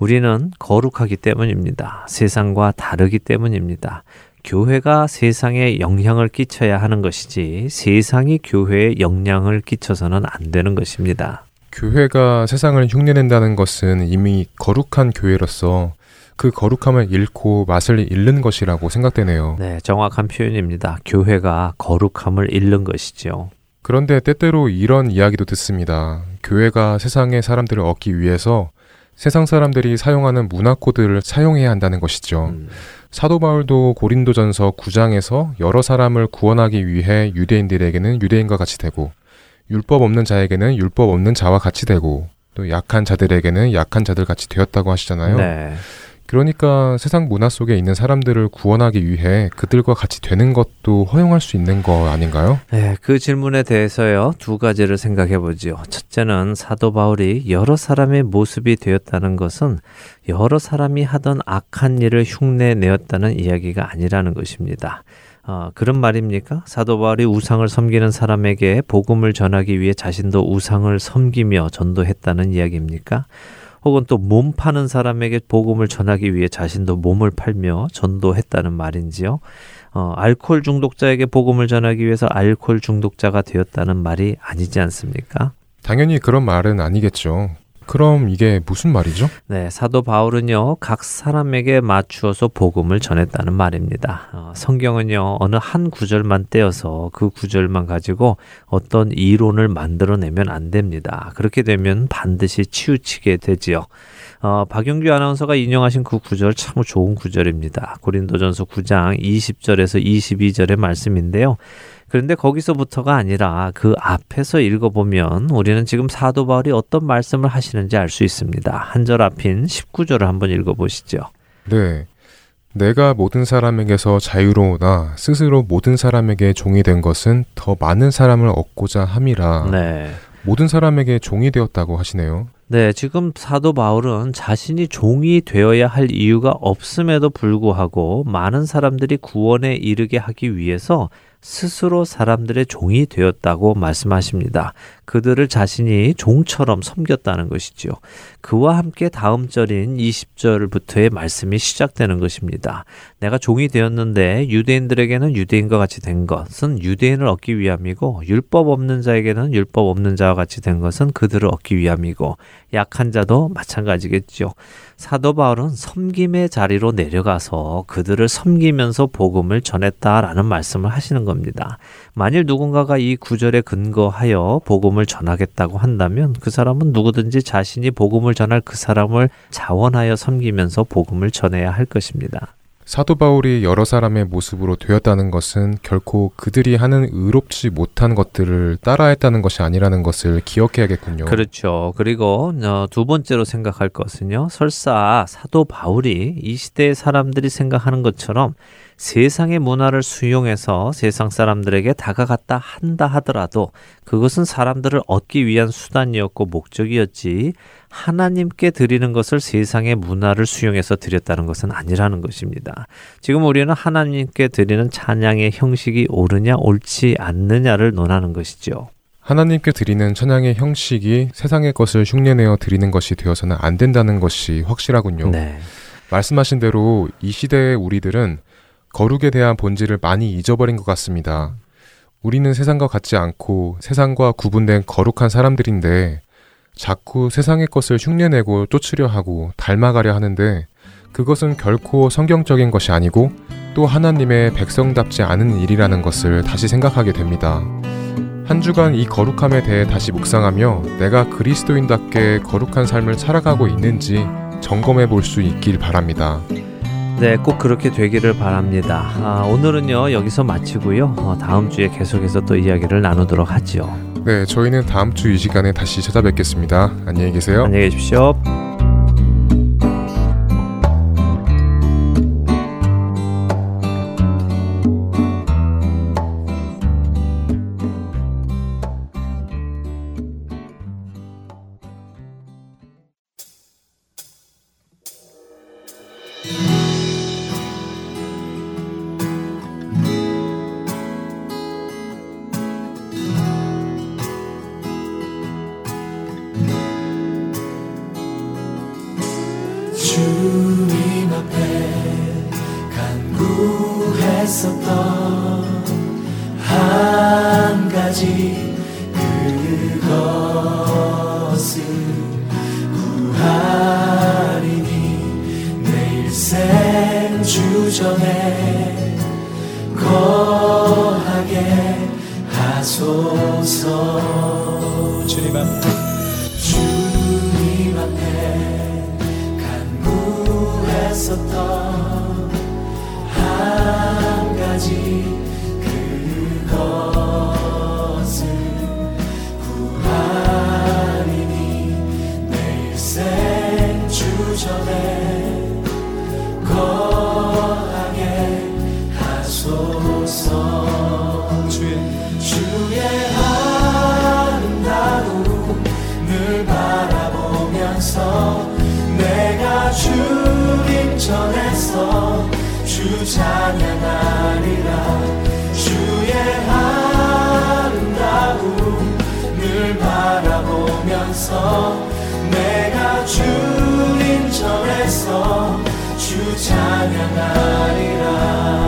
우리는 거룩하기 때문입니다. 세상과 다르기 때문입니다. 교회가 세상에 영향을 끼쳐야 하는 것이지 세상이 교회에 영향을 끼쳐서는 안 되는 것입니다. 교회가 세상을 흉내낸다는 것은 이미 거룩한 교회로서 그 거룩함을 잃고 맛을 잃는 것이라고 생각되네요. 네, 정확한 표현입니다. 교회가 거룩함을 잃는 것이죠. 그런데 때때로 이런 이야기도 듣습니다. 교회가 세상의 사람들을 얻기 위해서 세상 사람들이 사용하는 문화 코드를 사용해야 한다는 것이죠. 음. 사도 바울도 고린도전서 9장에서 여러 사람을 구원하기 위해 유대인들에게는 유대인과 같이 되고 율법 없는 자에게는 율법 없는 자와 같이 되고 또 약한 자들에게는 약한 자들 같이 되었다고 하시잖아요. 네. 그러니까 세상 문화 속에 있는 사람들을 구원하기 위해 그들과 같이 되는 것도 허용할 수 있는 거 아닌가요? 네, 그 질문에 대해서요, 두 가지를 생각해 보지요. 첫째는 사도 바울이 여러 사람의 모습이 되었다는 것은 여러 사람이 하던 악한 일을 흉내 내었다는 이야기가 아니라는 것입니다. 어, 그런 말입니까? 사도 바울이 우상을 섬기는 사람에게 복음을 전하기 위해 자신도 우상을 섬기며 전도했다는 이야기입니까? 혹은 또 몸 파는 사람에게 복음을 전하기 위해 자신도 몸을 팔며 전도했다는 말인지요. 어, 알코올 중독자에게 복음을 전하기 위해서 알코올 중독자가 되었다는 말이 아니지 않습니까? 당연히 그런 말은 아니겠죠. 그럼 이게 무슨 말이죠? 네, 사도 바울은요, 각 사람에게 맞추어서 복음을 전했다는 말입니다. 어, 성경은요, 어느 한 구절만 떼어서 그 구절만 가지고 어떤 이론을 만들어내면 안 됩니다. 그렇게 되면 반드시 치우치게 되지요. 어, 박영규 아나운서가 인용하신 그 구절 참 좋은 구절입니다. 고린도전서 9장 20절에서 22절의 말씀인데요. 그런데 거기서부터가 아니라 그 앞에서 읽어보면 우리는 지금 사도 바울이 어떤 말씀을 하시는지 알 수 있습니다. 한 절 앞인 19절을 한번 읽어보시죠. 네. 내가 모든 사람에게서 자유로우나 스스로 모든 사람에게 종이 된 것은 더 많은 사람을 얻고자 함이라. 네. 모든 사람에게 종이 되었다고 하시네요. 네, 지금 사도 바울은 자신이 종이 되어야 할 이유가 없음에도 불구하고 많은 사람들이 구원에 이르게 하기 위해서 스스로 사람들의 종이 되었다고 말씀하십니다. 그들을 자신이 종처럼 섬겼다는 것이지요. 그와 함께 다음 절인 20절부터의 말씀이 시작되는 것입니다. 내가 종이 되었는데 유대인들에게는 유대인과 같이 된 것은 유대인을 얻기 위함이고 율법 없는 자에게는 율법 없는 자와 같이 된 것은 그들을 얻기 위함이고 약한 자도 마찬가지겠죠. 사도 바울은 섬김의 자리로 내려가서 그들을 섬기면서 복음을 전했다라는 말씀을 하시는 겁니다. 만일 누군가가 이 구절에 근거하여 복음 을 전하겠다고 한다면 그 사람은 누구든지 자신이 복음을 전할 그 사람을 자원하여 섬기면서 복음을 전해야 할 것입니다. 사도 바울이 여러 사람의 모습으로 되었다는 것은 결코 그들이 하는 의롭지 못한 것들을 따라했다는 것이 아니라는 것을 기억해야겠군요. 그렇죠. 그리고 어, 두 번째로 생각할 것은요. 설사 사도 바울이 이 시대의 사람들이 생각하는 것처럼 세상의 문화를 수용해서 세상 사람들에게 다가갔다 한다 하더라도 그것은 사람들을 얻기 위한 수단이었고 목적이었지 하나님께 드리는 것을 세상의 문화를 수용해서 드렸다는 것은 아니라는 것입니다. 지금 우리는 하나님께 드리는 찬양의 형식이 옳으냐 옳지 않느냐를 논하는 것이죠. 하나님께 드리는 찬양의 형식이 세상의 것을 흉내내어 드리는 것이 되어서는 안 된다는 것이 확실하군요. 네. 말씀하신 대로 이 시대의 우리들은 거룩에 대한 본질을 많이 잊어버린 것 같습니다. 우리는 세상과 같지 않고 세상과 구분된 거룩한 사람들인데 자꾸 세상의 것을 흉내내고 쫓으려 하고 닮아가려 하는데 그것은 결코 성경적인 것이 아니고 또 하나님의 백성답지 않은 일이라는 것을 다시 생각하게 됩니다. 한 주간 이 거룩함에 대해 다시 묵상하며 내가 그리스도인답게 거룩한 삶을 살아가고 있는지 점검해 볼 수 있길 바랍니다. 네, 꼭 그렇게 되기를 바랍니다. 아, 오늘은요 여기서 마치고요. 어, 다음 주에 계속해서 또 이야기를 나누도록 하죠. 네, 저희는 다음 주 이 시간에 다시 찾아뵙겠습니다. 안녕히 계세요. 안녕히 계십시오. 생 주전에 거하게 하소서. 주님 앞에. 주님 앞에 간구했었던 전에서 주 찬양하리라 주의 아름다움 늘 바라보면서 내가 주님 전에서 주 찬양하리라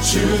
주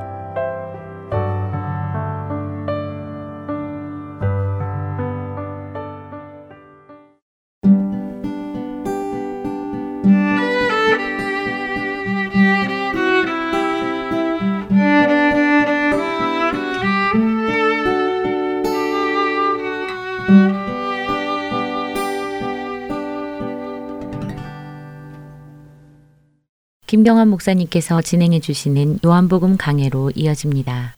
김경환 목사님께서 진행해 주시는 요한복음 강해로 이어집니다.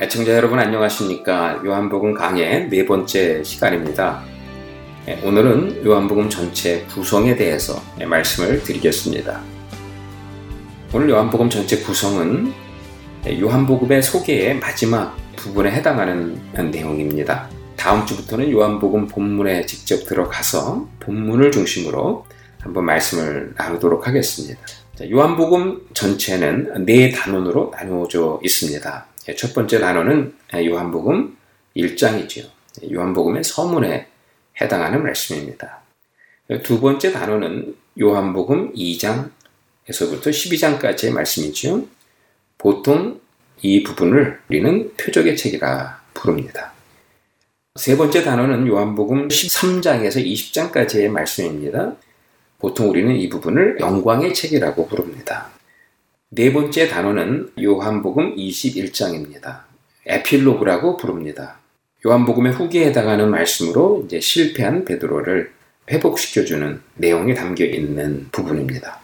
애청자 여러분 안녕하십니까? 요한복음 강해 네 번째 시간입니다. 네, 오늘은 요한복음 전체 구성에 대해서 말씀을 드리겠습니다. 오늘 요한복음 전체 구성은 요한복음의 소개의 마지막 부분에 해당하는 내용입니다. 다음 주부터는 요한복음 본문에 직접 들어가서 본문을 중심으로 한번 말씀을 나누도록 하겠습니다. 요한복음 전체는 네 단원으로 나누어져 있습니다. 예, 첫 번째 단원은 요한복음 1장이죠. 요한복음의 서문에 해당하는 말씀입니다. 두 번째 단원은 요한복음 2장에서부터 12장까지의 말씀이죠. 보통 이 부분을 우리는 표적의 책이라 부릅니다. 세 번째 단어는 요한복음 13장에서 20장까지의 말씀입니다. 보통 우리는 이 부분을 영광의 책이라고 부릅니다. 네 번째 단어는 요한복음 21장입니다. 에필로그라고 부릅니다. 요한복음의 후기에 해당하는 말씀으로 이제 실패한 베드로를 회복시켜주는 내용이 담겨 있는 부분입니다.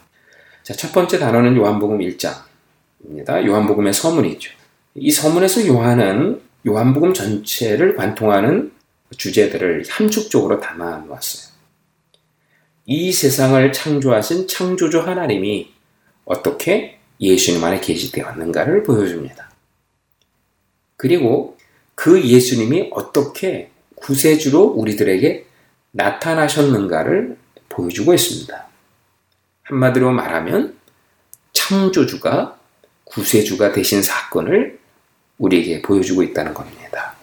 자, 첫 번째 단어는 요한복음 1장입니다. 요한복음의 서문이죠. 이 서문에서 요한은 요한복음 전체를 관통하는 주제들을 함축적으로 담아 놓았어요. 이 세상을 창조하신 창조주 하나님이 어떻게 예수님 안에 계시되었는가를 보여줍니다. 그리고 그 예수님이 어떻게 구세주로 우리들에게 나타나셨는가를 보여주고 있습니다. 한마디로 말하면 창조주가 구세주가 되신 사건을 우리에게 보여주고 있다는 겁니다.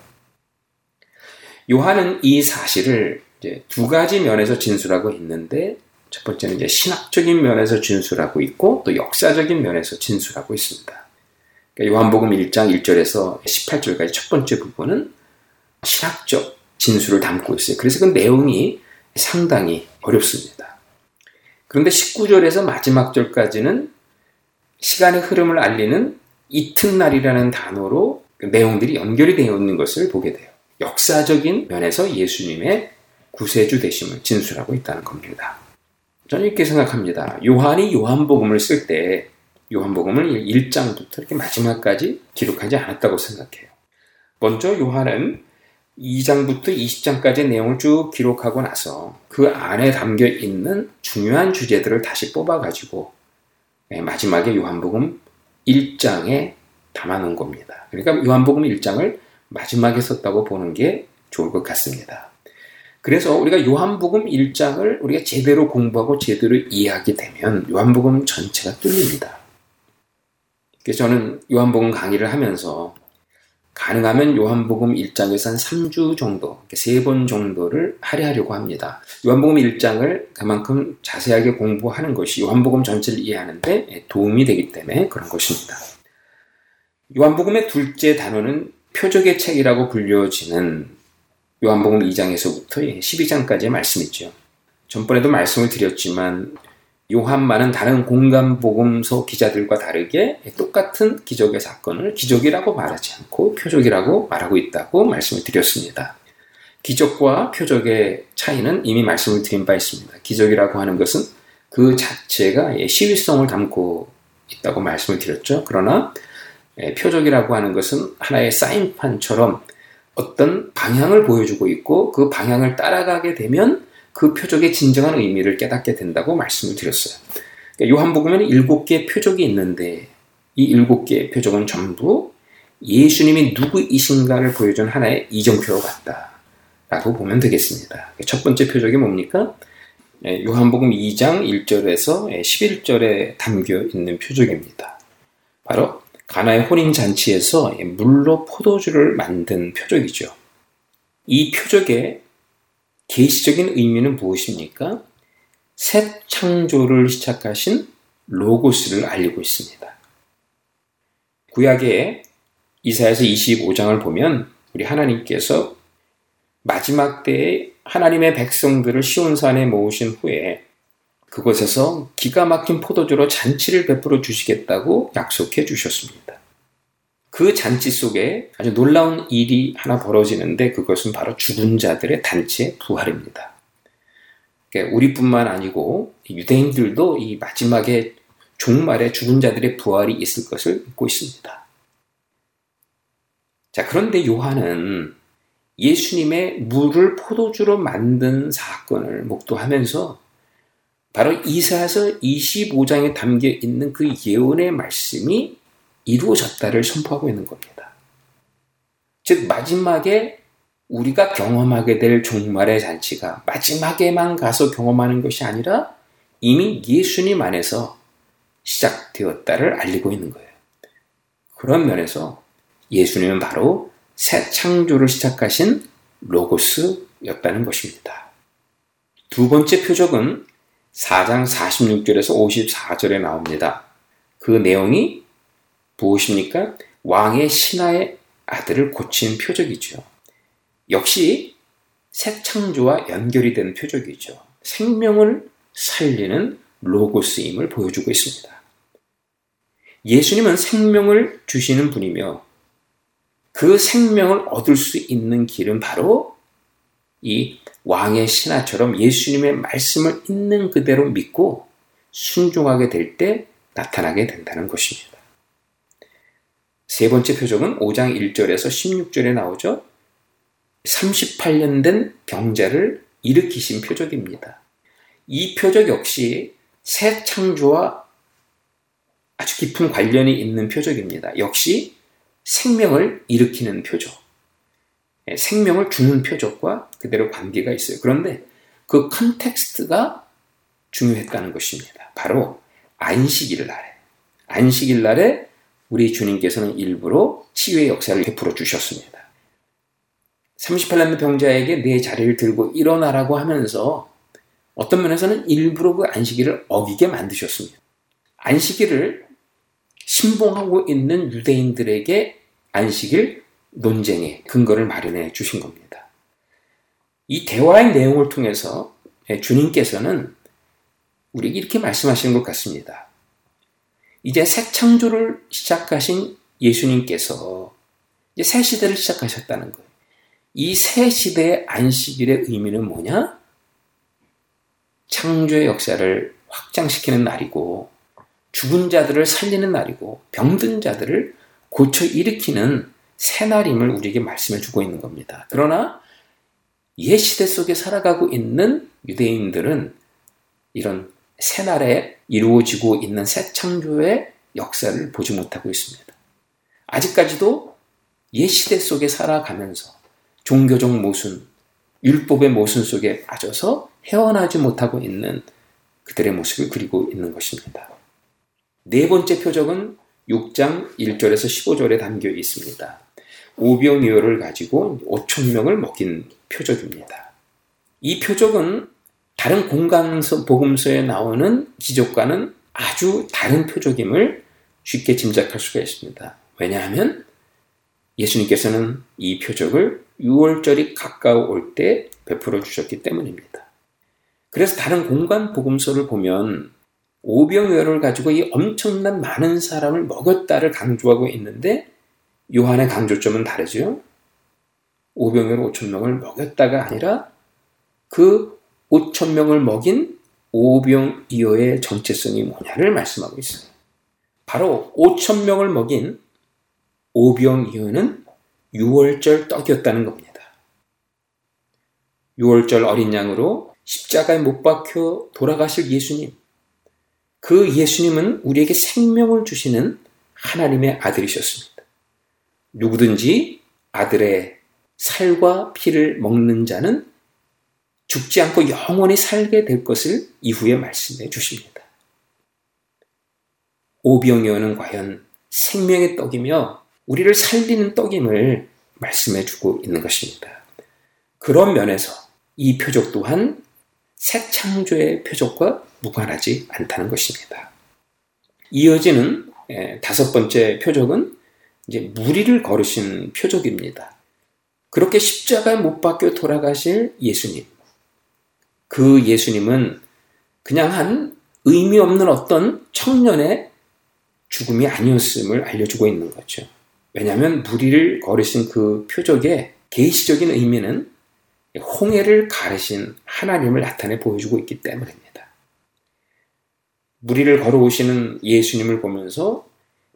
요한은 이 사실을 두 가지 면에서 진술하고 있는데 첫 번째는 이제 신학적인 면에서 진술하고 있고 또 역사적인 면에서 진술하고 있습니다. 그러니까 요한복음 1장 1절에서 18절까지 첫 번째 부분은 신학적 진술을 담고 있어요. 그래서 그 내용이 상당히 어렵습니다. 그런데 19절에서 마지막 절까지는 시간의 흐름을 알리는 이튿날이라는 단어로 그 내용들이 연결이 되어 있는 것을 보게 돼요. 역사적인 면에서 예수님의 구세주 되심을 진술하고 있다는 겁니다. 저는 이렇게 생각합니다. 요한이 요한복음을 쓸 때 요한복음을 1장부터 이렇게 마지막까지 기록하지 않았다고 생각해요. 먼저 요한은 2장부터 20장까지의 내용을 쭉 기록하고 나서 그 안에 담겨 있는 중요한 주제들을 다시 뽑아가지고 네, 마지막에 요한복음 1장에 담아놓은 겁니다. 그러니까 요한복음 1장을 마지막에 썼다고 보는 게 좋을 것 같습니다. 그래서 우리가 요한복음 1장을 우리가 제대로 공부하고 제대로 이해하게 되면 요한복음 전체가 뚫립니다. 그래서 저는 요한복음 강의를 하면서 가능하면 요한복음 1장에서 한 3주 정도, 3번 정도를 할애하려고 합니다. 요한복음 1장을 그만큼 자세하게 공부하는 것이 요한복음 전체를 이해하는데 도움이 되기 때문에 그런 것입니다. 요한복음의 둘째 단어는 표적의 책이라고 불려지는 요한복음 2장에서부터 12장까지의 말씀이죠. 전번에도 말씀을 드렸지만 요한만은 다른 공간 복음서 기자들과 다르게 똑같은 기적의 사건을 기적이라고 말하지 않고 표적이라고 말하고 있다고 말씀을 드렸습니다. 기적과 표적의 차이는 이미 말씀을 드린 바 있습니다. 기적이라고 하는 것은 그 자체가 시위성을 담고 있다고 말씀을 드렸죠. 그러나 표적이라고 하는 것은 하나의 사인판처럼 어떤 방향을 보여주고 있고 그 방향을 따라가게 되면 그 표적의 진정한 의미를 깨닫게 된다고 말씀을 드렸어요. 그러니까 요한복음에는 일곱 개의 표적이 있는데 이 일곱 개의 표적은 전부 예수님이 누구이신가를 보여준 하나의 이정표 같다라고 보면 되겠습니다. 첫 번째 표적이 뭡니까? 예, 요한복음 2장 1절에서 11절에 담겨 있는 표적입니다. 바로 가나의 혼인 잔치에서 물로 포도주를 만든 표적이죠. 이 표적의 계시적인 의미는 무엇입니까? 새 창조를 시작하신 로고스를 알리고 있습니다. 구약의 이사에서 25장을 보면 우리 하나님께서 마지막 때에 하나님의 백성들을 시온산에 모으신 후에 그곳에서 기가 막힌 포도주로 잔치를 베풀어 주시겠다고 약속해 주셨습니다. 그 잔치 속에 아주 놀라운 일이 하나 벌어지는데 그것은 바로 죽은 자들의 단체 부활입니다. 그러니까 우리뿐만 아니고 유대인들도 이 마지막에 종말에 죽은 자들의 부활이 있을 것을 믿고 있습니다. 자, 그런데 요한은 예수님의 물을 포도주로 만든 사건을 목도하면서 바로 이사야서 25장에 담겨 있는 그 예언의 말씀이 이루어졌다를 선포하고 있는 겁니다. 즉 마지막에 우리가 경험하게 될 종말의 잔치가 마지막에만 가서 경험하는 것이 아니라 이미 예수님 안에서 시작되었다를 알리고 있는 거예요. 그런 면에서 예수님은 바로 새 창조를 시작하신 로고스였다는 것입니다. 두 번째 표적은 4장 46절에서 54절에 나옵니다. 그 내용이 무엇입니까? 왕의 신하의 아들을 고친 표적이죠. 역시 새 창조와 연결이 된 표적이죠. 생명을 살리는 로고스임을 보여주고 있습니다. 예수님은 생명을 주시는 분이며 그 생명을 얻을 수 있는 길은 바로 이 왕의 신하처럼 예수님의 말씀을 있는 그대로 믿고 순종하게 될 때 나타나게 된다는 것입니다. 세 번째 표적은 5장 1절에서 16절에 나오죠. 38년 된 병자를 일으키신 표적입니다. 이 표적 역시 새 창조와 아주 깊은 관련이 있는 표적입니다. 역시 생명을 일으키는 표적. 예, 생명을 주는 표적과 그대로 관계가 있어요. 그런데 그 컨텍스트가 중요했다는 것입니다. 바로 안식일 날에. 안식일 날에 우리 주님께서는 일부러 치유의 역사를 베풀어 주셨습니다. 38년 병자에게 내 자리를 들고 일어나라고 하면서 어떤 면에서는 일부러 그 안식일을 어기게 만드셨습니다. 안식일을 신봉하고 있는 유대인들에게 안식일 논쟁의 근거를 마련해 주신 겁니다. 이 대화의 내용을 통해서 주님께서는 우리에게 이렇게 말씀하시는 것 같습니다. 이제 새 창조를 시작하신 예수님께서 이제 새 시대를 시작하셨다는 거예요. 이 새 시대의 안식일의 의미는 뭐냐? 창조의 역사를 확장시키는 날이고 죽은 자들을 살리는 날이고 병든 자들을 고쳐 일으키는 새 날임을 우리에게 말씀해 주고 있는 겁니다. 그러나 옛 시대 속에 살아가고 있는 유대인들은 이런 새날에 이루어지고 있는 새 창조의 역사를 보지 못하고 있습니다. 아직까지도 옛 시대 속에 살아가면서 종교적 모순, 율법의 모순 속에 빠져서 헤어나지 못하고 있는 그들의 모습을 그리고 있는 것입니다. 네 번째 표적은 6장 1절에서 15절에 담겨 있습니다. 오병이어를 가지고 5천 명을 먹인 표적입니다. 이 표적은 다른 공간서 복음서에 나오는 기적과는 아주 다른 표적임을 쉽게 짐작할 수가 있습니다. 왜냐하면 예수님께서는 이 표적을 6월절이 가까워올 때 베풀어 주셨기 때문입니다. 그래서 다른 공간 복음서를 보면 오병이어를 가지고 이 엄청난 많은 사람을 먹였다를 강조하고 있는데 요한의 강조점은 다르죠. 오병이어 5천 명을 먹였다가 아니라 그 5천 명을 먹인 오병이어의 정체성이 뭐냐를 말씀하고 있어요. 바로 5천 명을 먹인 오병이어는 6월절 떡이었다는 겁니다. 6월절 어린 양으로 십자가에 못 박혀 돌아가실 예수님. 그 예수님은 우리에게 생명을 주시는 하나님의 아들이셨습니다. 누구든지 아들의 살과 피를 먹는 자는 죽지 않고 영원히 살게 될 것을 이후에 말씀해 주십니다. 오병이어는 과연 생명의 떡이며 우리를 살리는 떡임을 말씀해 주고 있는 것입니다. 그런 면에서 이 표적 또한 새 창조의 표적과 무관하지 않다는 것입니다. 이어지는 다섯 번째 표적은 이제 무리를 걸으신 표적입니다. 그렇게 십자가에 못 박혀 돌아가실 예수님. 그 예수님은 그냥 한 의미 없는 어떤 청년의 죽음이 아니었음을 알려주고 있는 거죠. 왜냐하면 무리를 걸으신 그 표적의 계시적인 의미는 홍해를 가르신 하나님을 나타내 보여주고 있기 때문입니다. 무리를 걸어오시는 예수님을 보면서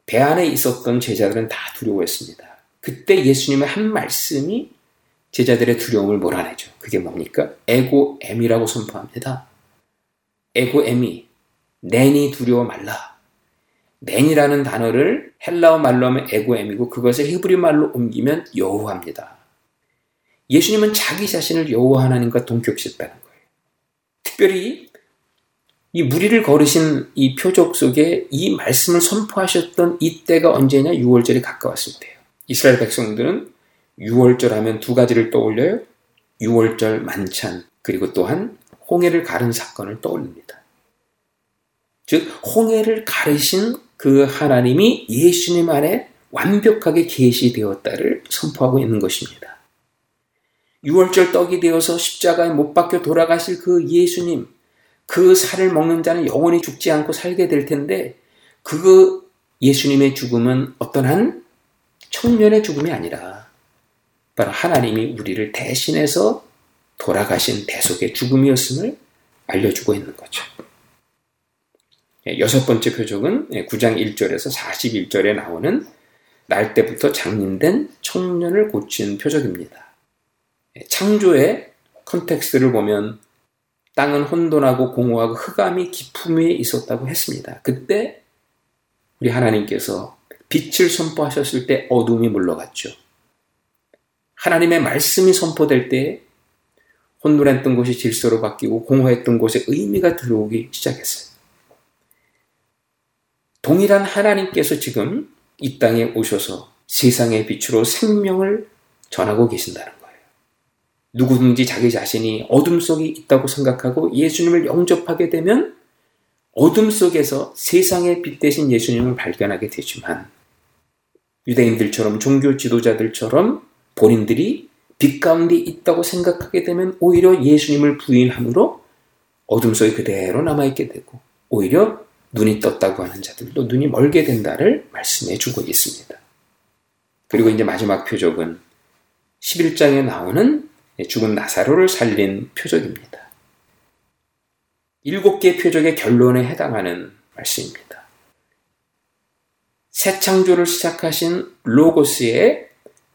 배 안에 있었던 제자들은 다 두려워했습니다. 그때 예수님의 한 말씀이 제자들의 두려움을 몰아내죠. 그게 뭡니까? 에고엠이라고 선포합니다. 에고엠이 낸이 두려워 말라. 낸이라는 단어를 헬라어 말로 하면 에고엠이고 그것을 히브리 말로 옮기면 여호와입니다. 예수님은 자기 자신을 여호와 하나님과 동격시했다는 거예요. 특별히 이 무리를 걸으신 이 표적 속에 이 말씀을 선포하셨던 이때가 언제냐? 6월절이 가까웠을 때예요. 이스라엘 백성들은 6월절 하면 두 가지를 떠올려요. 6월절 만찬, 그리고 또한 홍해를 가른 사건을 떠올립니다. 즉, 홍해를 가르신 그 하나님이 예수님 안에 완벽하게 계시되었다를 선포하고 있는 것입니다. 6월절 떡이 되어서 십자가에 못 박혀 돌아가실 그 예수님, 그 살을 먹는 자는 영원히 죽지 않고 살게 될 텐데, 그 예수님의 죽음은 어떤 한 청년의 죽음이 아니라 바로 하나님이 우리를 대신해서 돌아가신 대속의 죽음이었음을 알려주고 있는 거죠. 예, 여섯 번째 표적은 9장 1절에서 41절에 나오는 날 때부터 장님된 청년을 고친 표적입니다. 예, 창조의 context를 보면 땅은 혼돈하고 공허하고 흑암이 위에 있었다고 했습니다. 그때 우리 하나님께서 빛을 선포하셨을 때 어둠이 물러갔죠. 하나님의 말씀이 선포될 때 혼돈했던 곳이 질서로 바뀌고 공허했던 곳에 의미가 들어오기 시작했어요. 동일한 하나님께서 지금 이 땅에 오셔서 세상의 빛으로 생명을 전하고 계신다는 거예요. 누구든지 자기 자신이 어둠 속에 있다고 생각하고 예수님을 영접하게 되면 어둠 속에서 세상의 빛 대신 예수님을 발견하게 되지만 유대인들처럼 종교 지도자들처럼 본인들이 빛 가운데 있다고 생각하게 되면 오히려 예수님을 부인함으로 어둠 속에 그대로 남아있게 되고 오히려 눈이 떴다고 하는 자들도 눈이 멀게 된다를 말씀해 주고 있습니다. 그리고 이제 마지막 표적은 11장에 나오는 죽은 나사로를 살린 표적입니다. 일곱 개의 표적의 결론에 해당하는 말씀입니다. 새 창조를 시작하신 로고스의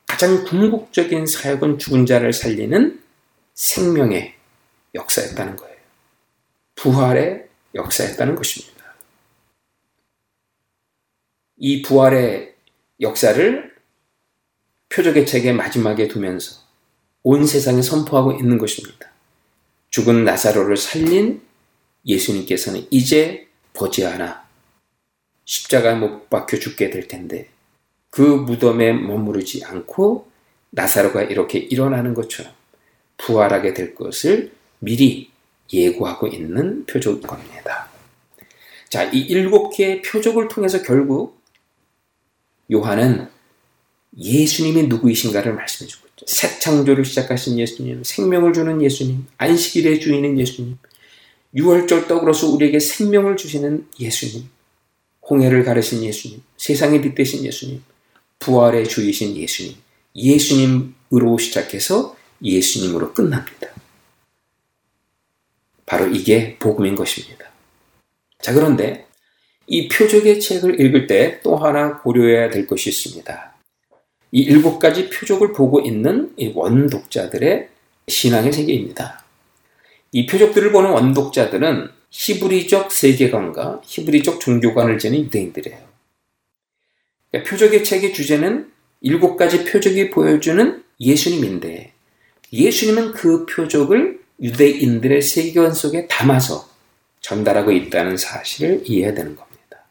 가장 궁극적인 사역은 죽은 자를 살리는 생명의 역사였다는 거예요. 부활의 역사였다는 것입니다. 이 부활의 역사를 표적의 책의 마지막에 두면서 온 세상에 선포하고 있는 것입니다. 죽은 나사로를 살린 예수님께서는 이제 보지 않아 십자가에 못 박혀 죽게 될 텐데 그 무덤에 머무르지 않고 나사로가 이렇게 일어나는 것처럼 부활하게 될 것을 미리 예고하고 있는 표적인 겁니다. 자, 이 일곱 개의 표적을 통해서 결국 요한은 예수님이 누구이신가를 말씀해 주고 있죠. 새 창조를 시작하신 예수님, 생명을 주는 예수님, 안식일의 주인인 예수님, 유월절 떡으로서 우리에게 생명을 주시는 예수님, 홍해를 가르신 예수님, 세상의 빛 되신 예수님, 부활의 주이신 예수님, 예수님으로 시작해서 예수님으로 끝납니다. 바로 이게 복음인 것입니다. 자, 그런데 이 표적의 책을 읽을 때 또 하나 고려해야 될 것이 있습니다. 이 일곱 가지 표적을 보고 있는 원독자들의 신앙의 세계입니다. 이 표적들을 보는 원독자들은 히브리적 세계관과 히브리적 종교관을 지닌 유대인들이에요. 그러니까 표적의 책의 주제는 일곱 가지 표적이 보여주는 예수님인데 예수님은 그 표적을 유대인들의 세계관 속에 담아서 전달하고 있다는 사실을 이해해야 되는 겁니다.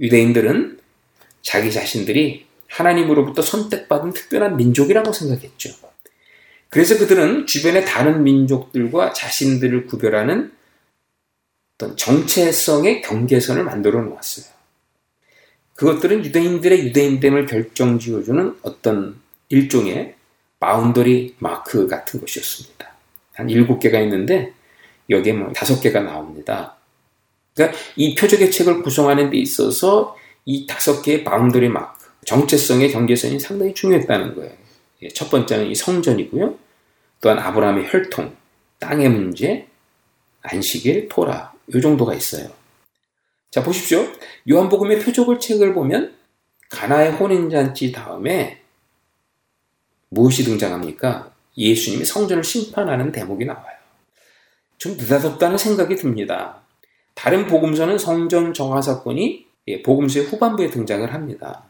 유대인들은 자기 자신들이 하나님으로부터 선택받은 특별한 민족이라고 생각했죠. 그래서 그들은 주변의 다른 민족들과 자신들을 구별하는 어떤 정체성의 경계선을 만들어 놓았어요. 그것들은 유대인들의 유대인됨을 결정지어주는 어떤 일종의 boundary mark 같은 것이었습니다. 한 일곱 개가 있는데 여기에 뭐 다섯 개가 나옵니다. 그러니까 이 표적의 책을 구성하는 데 있어서 이 다섯 개의 boundary mark, 정체성의 경계선이 상당히 중요했다는 거예요. 예, 첫 번째는 이 성전이고요. 또한 아브라함의 혈통, 땅의 문제, 안식일, 토라, 이 정도가 있어요. 자, 보십시오. 요한복음의 표적의 책을 보면 가나의 혼인잔치 다음에 무엇이 등장합니까? 예수님이 성전을 심판하는 대목이 나와요. 좀 느닷없다는 생각이 듭니다. 다른 복음서는 성전 정화 사건이 예, 복음서의 후반부에 등장을 합니다.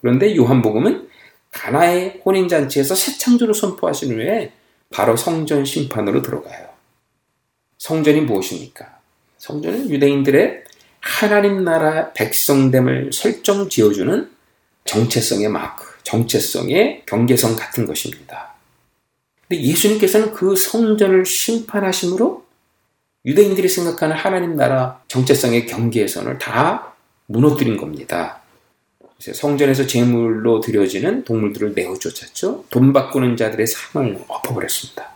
그런데 요한복음은 가나의 혼인잔치에서 새 창조를 선포하신 후에 바로 성전 심판으로 들어가요. 성전이 무엇입니까? 성전은 유대인들의 하나님 나라 백성됨을 설정 지어주는 정체성의 마크, 정체성의 경계선 같은 것입니다. 근데 예수님께서는 그 성전을 심판하심으로 유대인들이 생각하는 하나님 나라 정체성의 경계선을 다 무너뜨린 겁니다. 성전에서 제물로 드려지는 동물들을 내어 쫓았죠. 돈 바꾸는 자들의 삶을 엎어버렸습니다.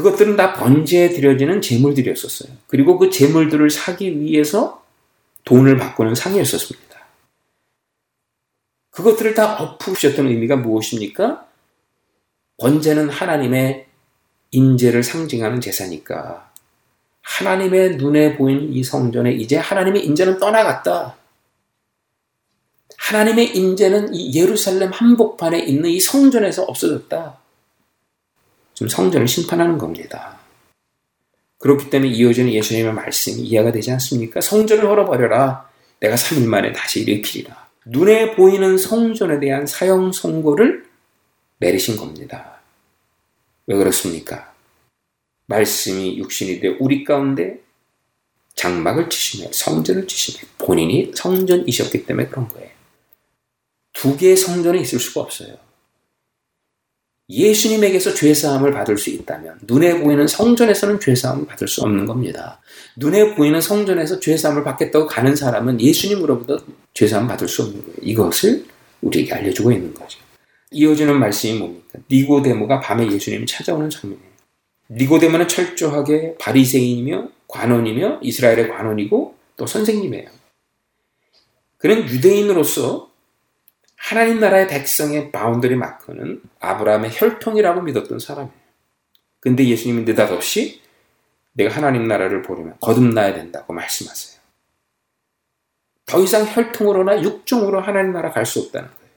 그것들은 다 번제에 드려지는 제물들이었었어요. 그리고 그 제물들을 사기 위해서 돈을 바꾸는 상이었었습니다. 그것들을 다 엎으셨던 의미가 무엇입니까? 번제는 하나님의 인재를 상징하는 제사니까 하나님의 눈에 보이는 이 성전에 이제 하나님의 인재는 떠나갔다. 하나님의 인재는 이 예루살렘 한복판에 있는 이 성전에서 없어졌다. 지금 성전을 심판하는 겁니다. 그렇기 때문에 이어지는 예수님의 말씀이 이해가 되지 않습니까? 성전을 헐어버려라. 내가 3일 만에 다시 일으키리라. 눈에 보이는 성전에 대한 사형 선고를 내리신 겁니다. 왜 그렇습니까? 말씀이 육신이 되어 우리 가운데 장막을 치시며 성전을 치시며 본인이 성전이셨기 때문에 그런 거예요. 두 개의 성전이 있을 수가 없어요. 예수님에게서 죄사함을 받을 수 있다면 눈에 보이는 성전에서는 죄사함을 받을 수 없는 겁니다. 눈에 보이는 성전에서 죄사함을 받겠다고 가는 사람은 예수님으로부터 죄사함 받을 수 없는 거예요. 이것을 우리에게 알려주고 있는 거죠. 이어지는 말씀이 뭡니까? 니고데모가 밤에 예수님을 찾아오는 장면이에요. 니고데모는 철저하게 바리새인이며 관원이며 이스라엘의 관원이고 또 선생님이에요. 그는 유대인으로서 하나님 나라의 백성의 boundary mark는 아브라함의 혈통이라고 믿었던 사람이에요. 근데 예수님은 느닷없이 내가 하나님 나라를 보려면 거듭나야 된다고 말씀하세요. 더 이상 혈통으로나 육정으로 하나님 나라 갈 수 없다는 거예요.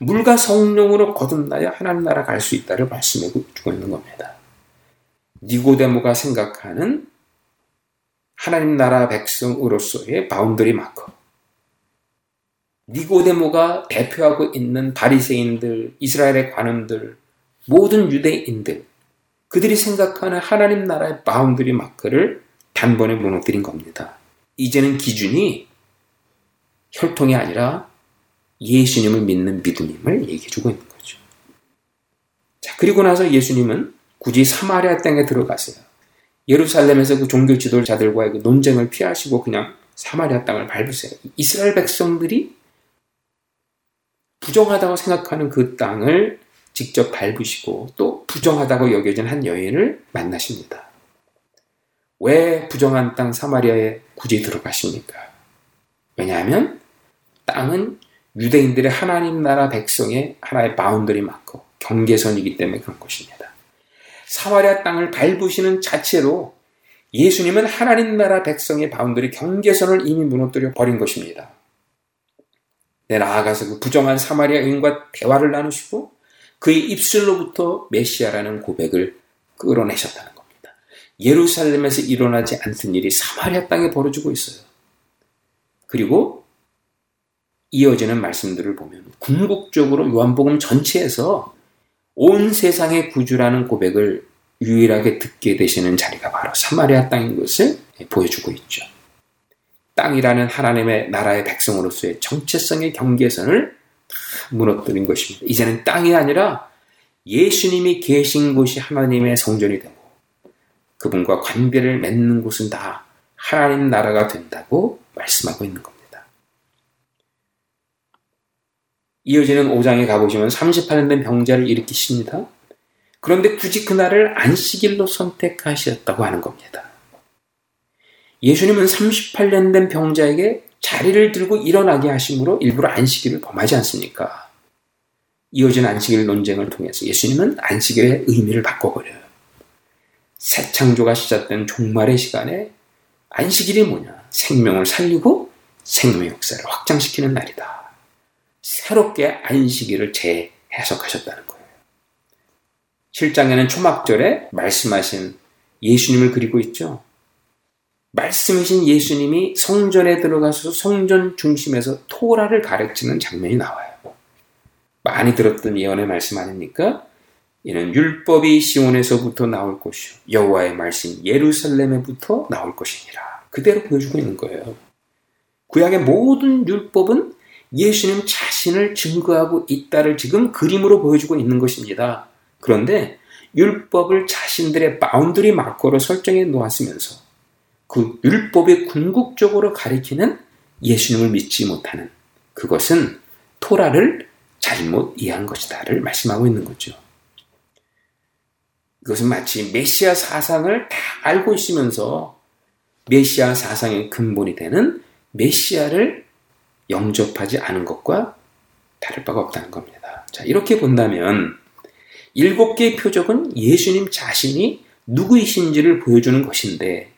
물과 성령으로 거듭나야 하나님 나라 갈 수 있다를 말씀해 주고 있는 겁니다. 니고데모가 생각하는 하나님 나라 백성으로서의 boundary marker. 니고데모가 대표하고 있는 바리새인들, 이스라엘의 관원들, 모든 유대인들, 그들이 생각하는 하나님 나라의 boundary mark를 단번에 무너뜨린 겁니다. 이제는 기준이 혈통이 아니라 예수님을 믿는 믿음임을 얘기해주고 있는 거죠. 자, 그리고 나서 예수님은 굳이 사마리아 땅에 들어가세요. 예루살렘에서 그 종교 지도자들과의 그 논쟁을 피하시고 그냥 사마리아 땅을 밟으세요. 이스라엘 백성들이 부정하다고 생각하는 그 땅을 직접 밟으시고 또 부정하다고 여겨진 한 여인을 만나십니다. 왜 부정한 땅 사마리아에 굳이 들어가십니까? 왜냐하면 땅은 유대인들의 하나님 나라 백성의 하나의 boundary marker, 경계선이기 때문에 그런 것입니다. 사마리아 땅을 밟으시는 자체로 예수님은 하나님 나라 백성의 boundary 경계선을 이미 무너뜨려 버린 것입니다. 내 나아가서 그 부정한 사마리아 여인과 대화를 나누시고 그의 입술로부터 메시아라는 고백을 끌어내셨다는 겁니다. 예루살렘에서 일어나지 않던 일이 사마리아 땅에 벌어지고 있어요. 그리고 이어지는 말씀들을 보면 궁극적으로 요한복음 전체에서 온 세상의 구주라는 고백을 유일하게 듣게 되시는 자리가 바로 사마리아 땅인 것을 보여주고 있죠. 땅이라는 하나님의 나라의 백성으로서의 정체성의 경계선을 다 무너뜨린 것입니다. 이제는 땅이 아니라 예수님이 계신 곳이 하나님의 성전이 되고 그분과 관계를 맺는 곳은 다 하나님 나라가 된다고 말씀하고 있는 겁니다. 이어지는 5장에 가보시면 38년 된 병자를 일으키십니다. 그런데 굳이 그날을 안식일로 선택하셨다고 하는 겁니다. 예수님은 38년 된 병자에게 자리를 들고 일어나게 하심으로 일부러 안식일을 범하지 않습니까? 이어진 안식일 논쟁을 통해서 예수님은 안식일의 의미를 바꿔버려요. 새 창조가 시작된 종말의 시간에 안식일이 뭐냐? 생명을 살리고 생명의 역사를 확장시키는 날이다. 새롭게 안식일을 재해석하셨다는 거예요. 7장에는 초막절에 말씀하신 예수님을 그리고 있죠. 말씀이신 예수님이 성전에 들어가서 성전 중심에서 토라를 가르치는 장면이 나와요. 많이 들었던 예언의 말씀 아닙니까? 이는 율법이 시온에서부터 나올 것이요 여호와의 말씀 예루살렘에부터 나올 것이니라. 그대로 보여주고 있는 거예요. 구약의 모든 율법은 예수님 자신을 증거하고 있다를 지금 그림으로 보여주고 있는 것입니다. 그런데 율법을 자신들의 boundary marker로 설정해 놓았으면서 그 율법이 궁극적으로 가리키는 예수님을 믿지 못하는 그것은 토라를 잘못 이해한 것이다를 말씀하고 있는 거죠. 이것은 마치 메시아 사상을 다 알고 있으면서 메시아 사상의 근본이 되는 메시아를 영접하지 않은 것과 다를 바가 없다는 겁니다. 자, 이렇게 본다면 일곱 개의 표적은 예수님 자신이 누구이신지를 보여주는 것인데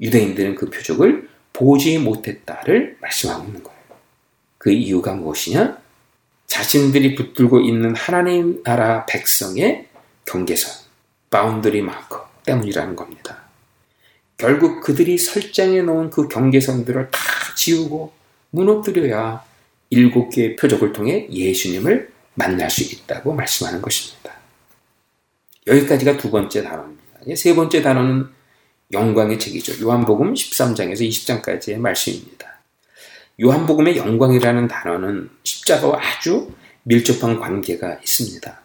유대인들은 그 표적을 보지 못했다를 말씀하고 있는 거예요. 그 이유가 무엇이냐? 자신들이 붙들고 있는 하나님 나라 백성의 경계선, boundary marker 때문이라는 겁니다. 결국 그들이 설정해 놓은 그 경계선들을 다 지우고 무너뜨려야 일곱 개의 표적을 통해 예수님을 만날 수 있다고 말씀하는 것입니다. 여기까지가 두 번째 단어입니다. 세 번째 단어는 영광의 책이죠. 요한복음 13장에서 20장까지의 말씀입니다. 요한복음의 영광이라는 단어는 십자가와 아주 밀접한 관계가 있습니다.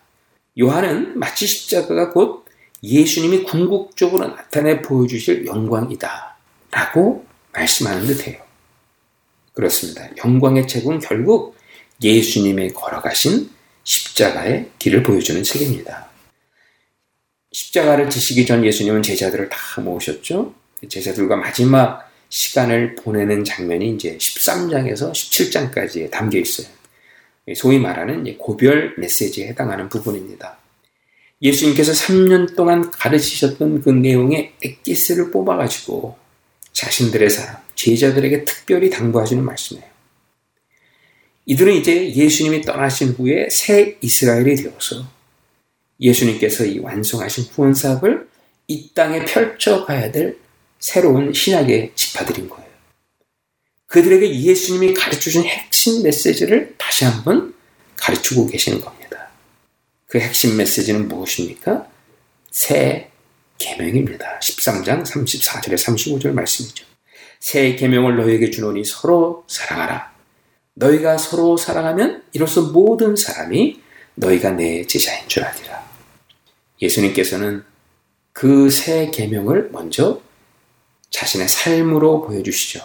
요한은 마치 십자가가 곧 예수님이 궁극적으로 나타내 보여주실 영광이다. 라고 말씀하는 듯해요. 그렇습니다. 영광의 책은 결국 예수님의 걸어가신 십자가의 길을 보여주는 책입니다. 십자가를 지시기 전 예수님은 제자들을 다 모으셨죠. 제자들과 마지막 시간을 보내는 장면이 이제 13장에서 17장까지에 담겨 있어요. 소위 말하는 고별 메시지에 해당하는 부분입니다. 예수님께서 3년 동안 가르치셨던 그 내용의 엑기스를 뽑아가지고 자신들의 사람, 제자들에게 특별히 당부하시는 말씀이에요. 이들은 이제 예수님이 떠나신 후에 새 이스라엘이 되어서 예수님께서 이 완성하신 구원 사업을 이 땅에 펼쳐가야 될 새로운 신약의 지파들인 거예요. 그들에게 예수님이 가르쳐준 핵심 메시지를 다시 한번 가르치고 계시는 겁니다. 그 핵심 메시지는 무엇입니까? 새 계명입니다. 13장 34절에 35절 말씀이죠. 새 계명을 너희에게 주노니 서로 사랑하라. 너희가 서로 사랑하면 이로써 모든 사람이 너희가 내 제자인 줄 아리라. 예수님께서는 그 새 계명을 먼저 자신의 삶으로 보여주시죠.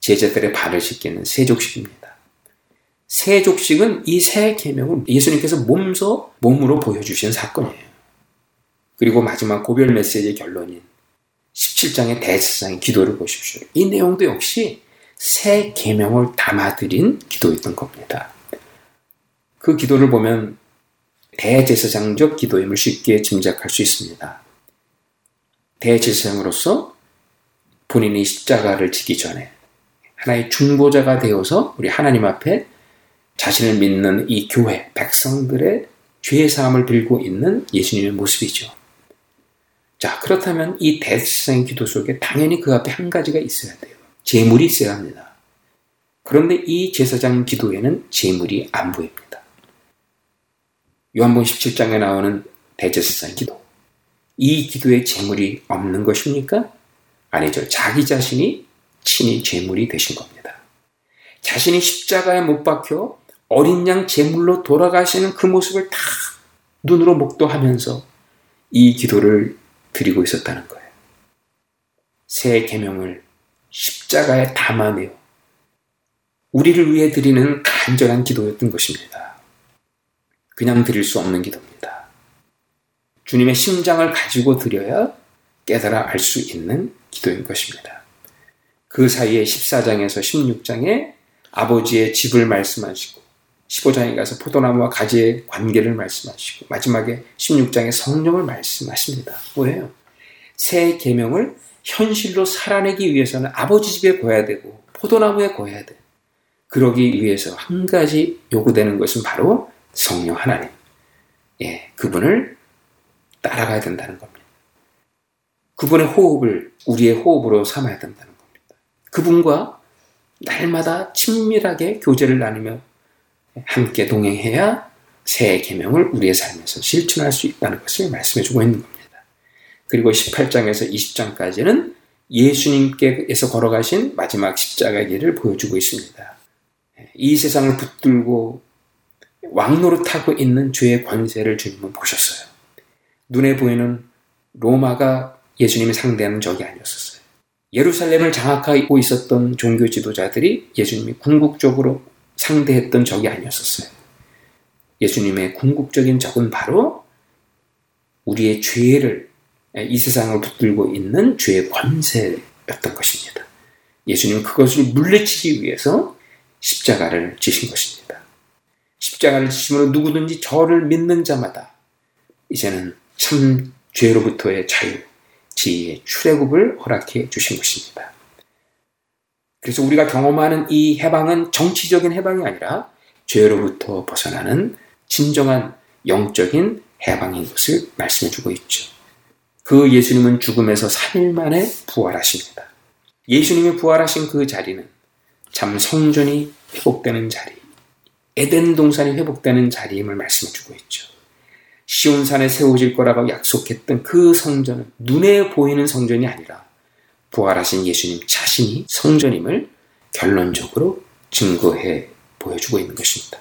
제자들의 발을 씻기는 세족식입니다. 세족식은 이 새 계명을 예수님께서 몸소 몸으로 보여주신 사건이에요. 그리고 마지막 고별 메시지의 결론인 17장의 대제사장의 기도를 보십시오. 이 내용도 역시 새 계명을 담아드린 기도였던 겁니다. 그 기도를 보면 대제사장적 기도임을 쉽게 짐작할 수 있습니다. 대제사장으로서 본인이 십자가를 지기 전에 하나의 중보자가 되어서 우리 하나님 앞에 자신을 믿는 이 교회, 백성들의 죄의 사함을 빌고 있는 예수님의 모습이죠. 자, 그렇다면 이 대제사장 기도 속에 당연히 그 앞에 한 가지가 있어야 돼요. 재물이 있어야 합니다. 그런데 이 제사장 기도에는 재물이 안 보입니다. 요한복 17장에 나오는 대제사장 기도. 이 기도에 재물이 없는 것입니까? 아니죠. 자기 자신이 친히 제물이 되신 겁니다. 자신이 십자가에 못 박혀 어린 양 제물로 돌아가시는 그 모습을 다 눈으로 목도하면서 이 기도를 드리고 있었다는 거예요. 새 계명을 십자가에 담아내어 우리를 위해 드리는 간절한 기도였던 것입니다. 그냥 드릴 수 없는 기도입니다. 주님의 심장을 가지고 드려야 깨달아 알 수 있는 기도인 것입니다. 그 사이에 14장에서 16장에 아버지의 집을 말씀하시고 15장에 가서 포도나무와 가지의 관계를 말씀하시고 마지막에 16장에 성령을 말씀하십니다. 뭐예요? 새 계명을 현실로 살아내기 위해서는 아버지 집에 거야 되고 포도나무에 거야 돼. 그러기 위해서 한 가지 요구되는 것은 바로 성령 하나님. 예, 그분을 따라가야 된다는 겁니다. 그분의 호흡을 우리의 호흡으로 삼아야 된다는 겁니다. 그분과 날마다 친밀하게 교제를 나누며 함께 동행해야 새 계명을 우리의 삶에서 실천할 수 있다는 것을 말씀해 주고 있는 겁니다. 그리고 18장에서 20장까지는 예수님께서 걸어가신 마지막 십자가 길을 보여주고 있습니다. 이 세상을 붙들고 왕노릇하고 있는 죄의 권세를 주님은 보셨어요. 눈에 보이는 로마가 예수님이 상대하는 적이 아니었었어요. 예루살렘을 장악하고 있었던 종교 지도자들이 예수님이 궁극적으로 상대했던 적이 아니었었어요. 예수님의 궁극적인 적은 바로 우리의 죄를 이 세상을 붙들고 있는 죄의 권세였던 것입니다. 예수님은 그것을 물리치기 위해서 십자가를 지신 것입니다. 십자가를 지심으로 누구든지 저를 믿는 자마다 이제는 참 죄로부터의 자유, 지혜의 출애굽을 허락해 주신 것입니다. 그래서 우리가 경험하는 이 해방은 정치적인 해방이 아니라 죄로부터 벗어나는 진정한 영적인 해방인 것을 말씀해 주고 있죠. 그 예수님은 죽음에서 3일 만에 부활하십니다. 예수님이 부활하신 그 자리는 참 성전이 회복되는 자리, 에덴 동산이 회복되는 자리임을 말씀해 주고 있죠. 시온산에 세워질 거라고 약속했던 그 성전은 눈에 보이는 성전이 아니라 부활하신 예수님 자신이 성전임을 결론적으로 증거해 보여주고 있는 것입니다.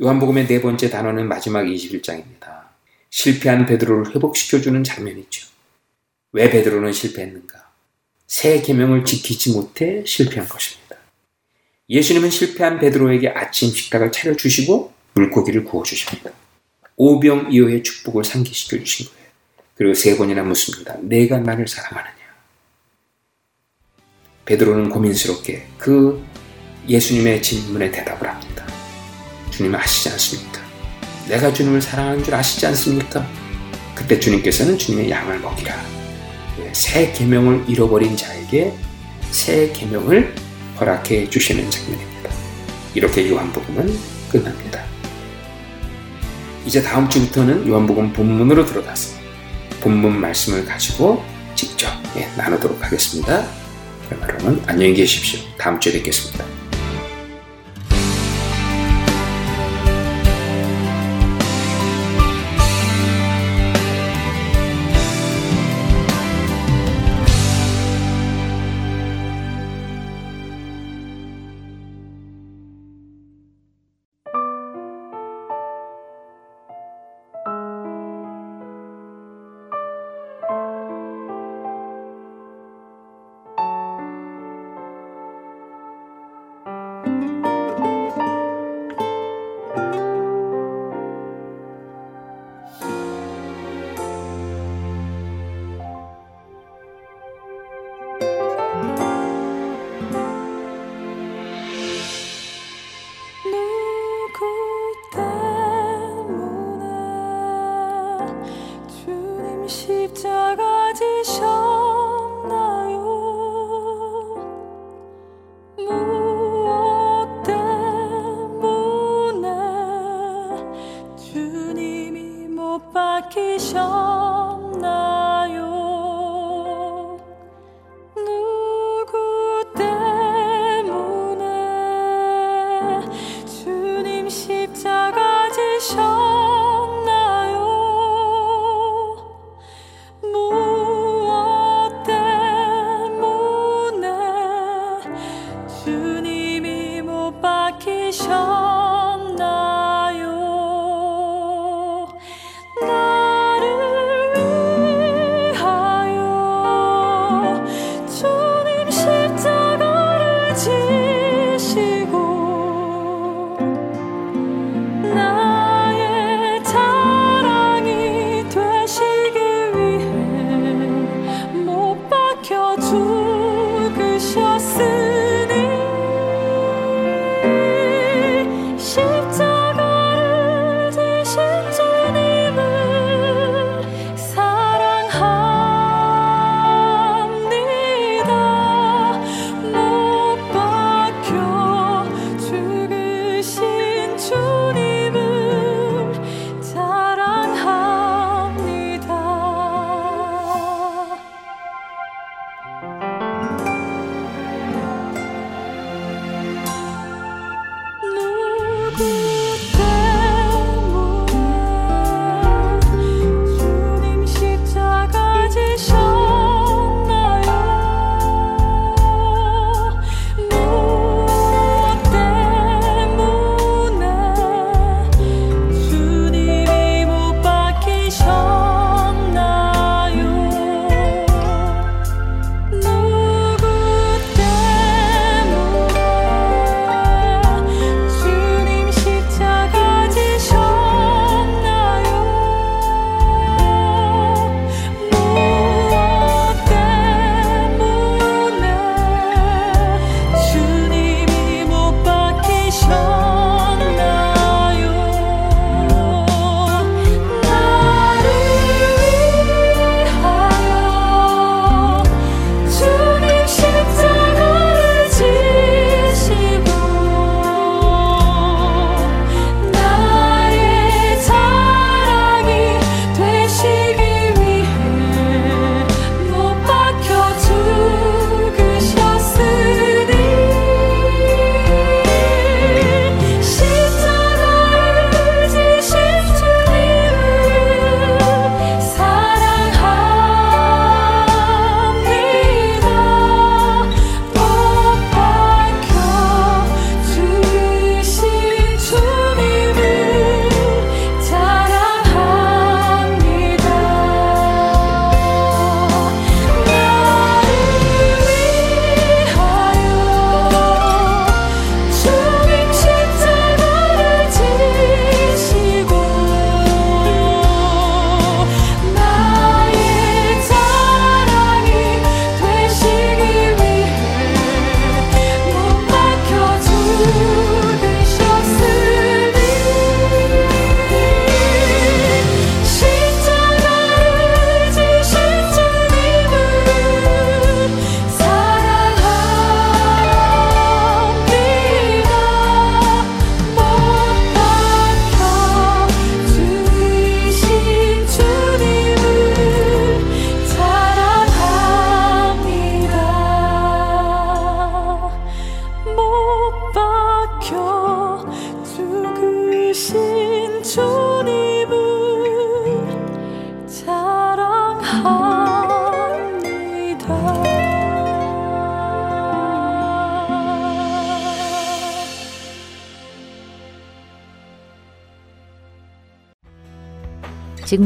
요한복음의 네 번째 단어는 마지막 21장입니다. 실패한 베드로를 회복시켜주는 장면이죠. 왜 베드로는 실패했는가? 새 계명을 지키지 못해 실패한 것입니다. 예수님은 실패한 베드로에게 아침 식탁을 차려주시고 물고기를 구워주십니다. 오병 이어의 축복을 상기시켜 주신 거예요. 그리고 세 번이나 묻습니다. 내가 나를 사랑하느냐? 베드로는 고민스럽게 그 예수님의 질문에 대답을 합니다. 주님 아시지 않습니까? 내가 주님을 사랑하는 줄 아시지 않습니까? 그때 주님께서는 주님의 양을 먹이라. 새 계명을 잃어버린 자에게 새 계명을 허락해 주시는 장면입니다. 이렇게 요한복음은 끝납니다. 이제 다음 주부터는 요한복음 본문으로 들어가서 본문 말씀을 가지고 직접 예, 나누도록 하겠습니다. 그러면 안녕히 계십시오. 다음 주에 뵙겠습니다.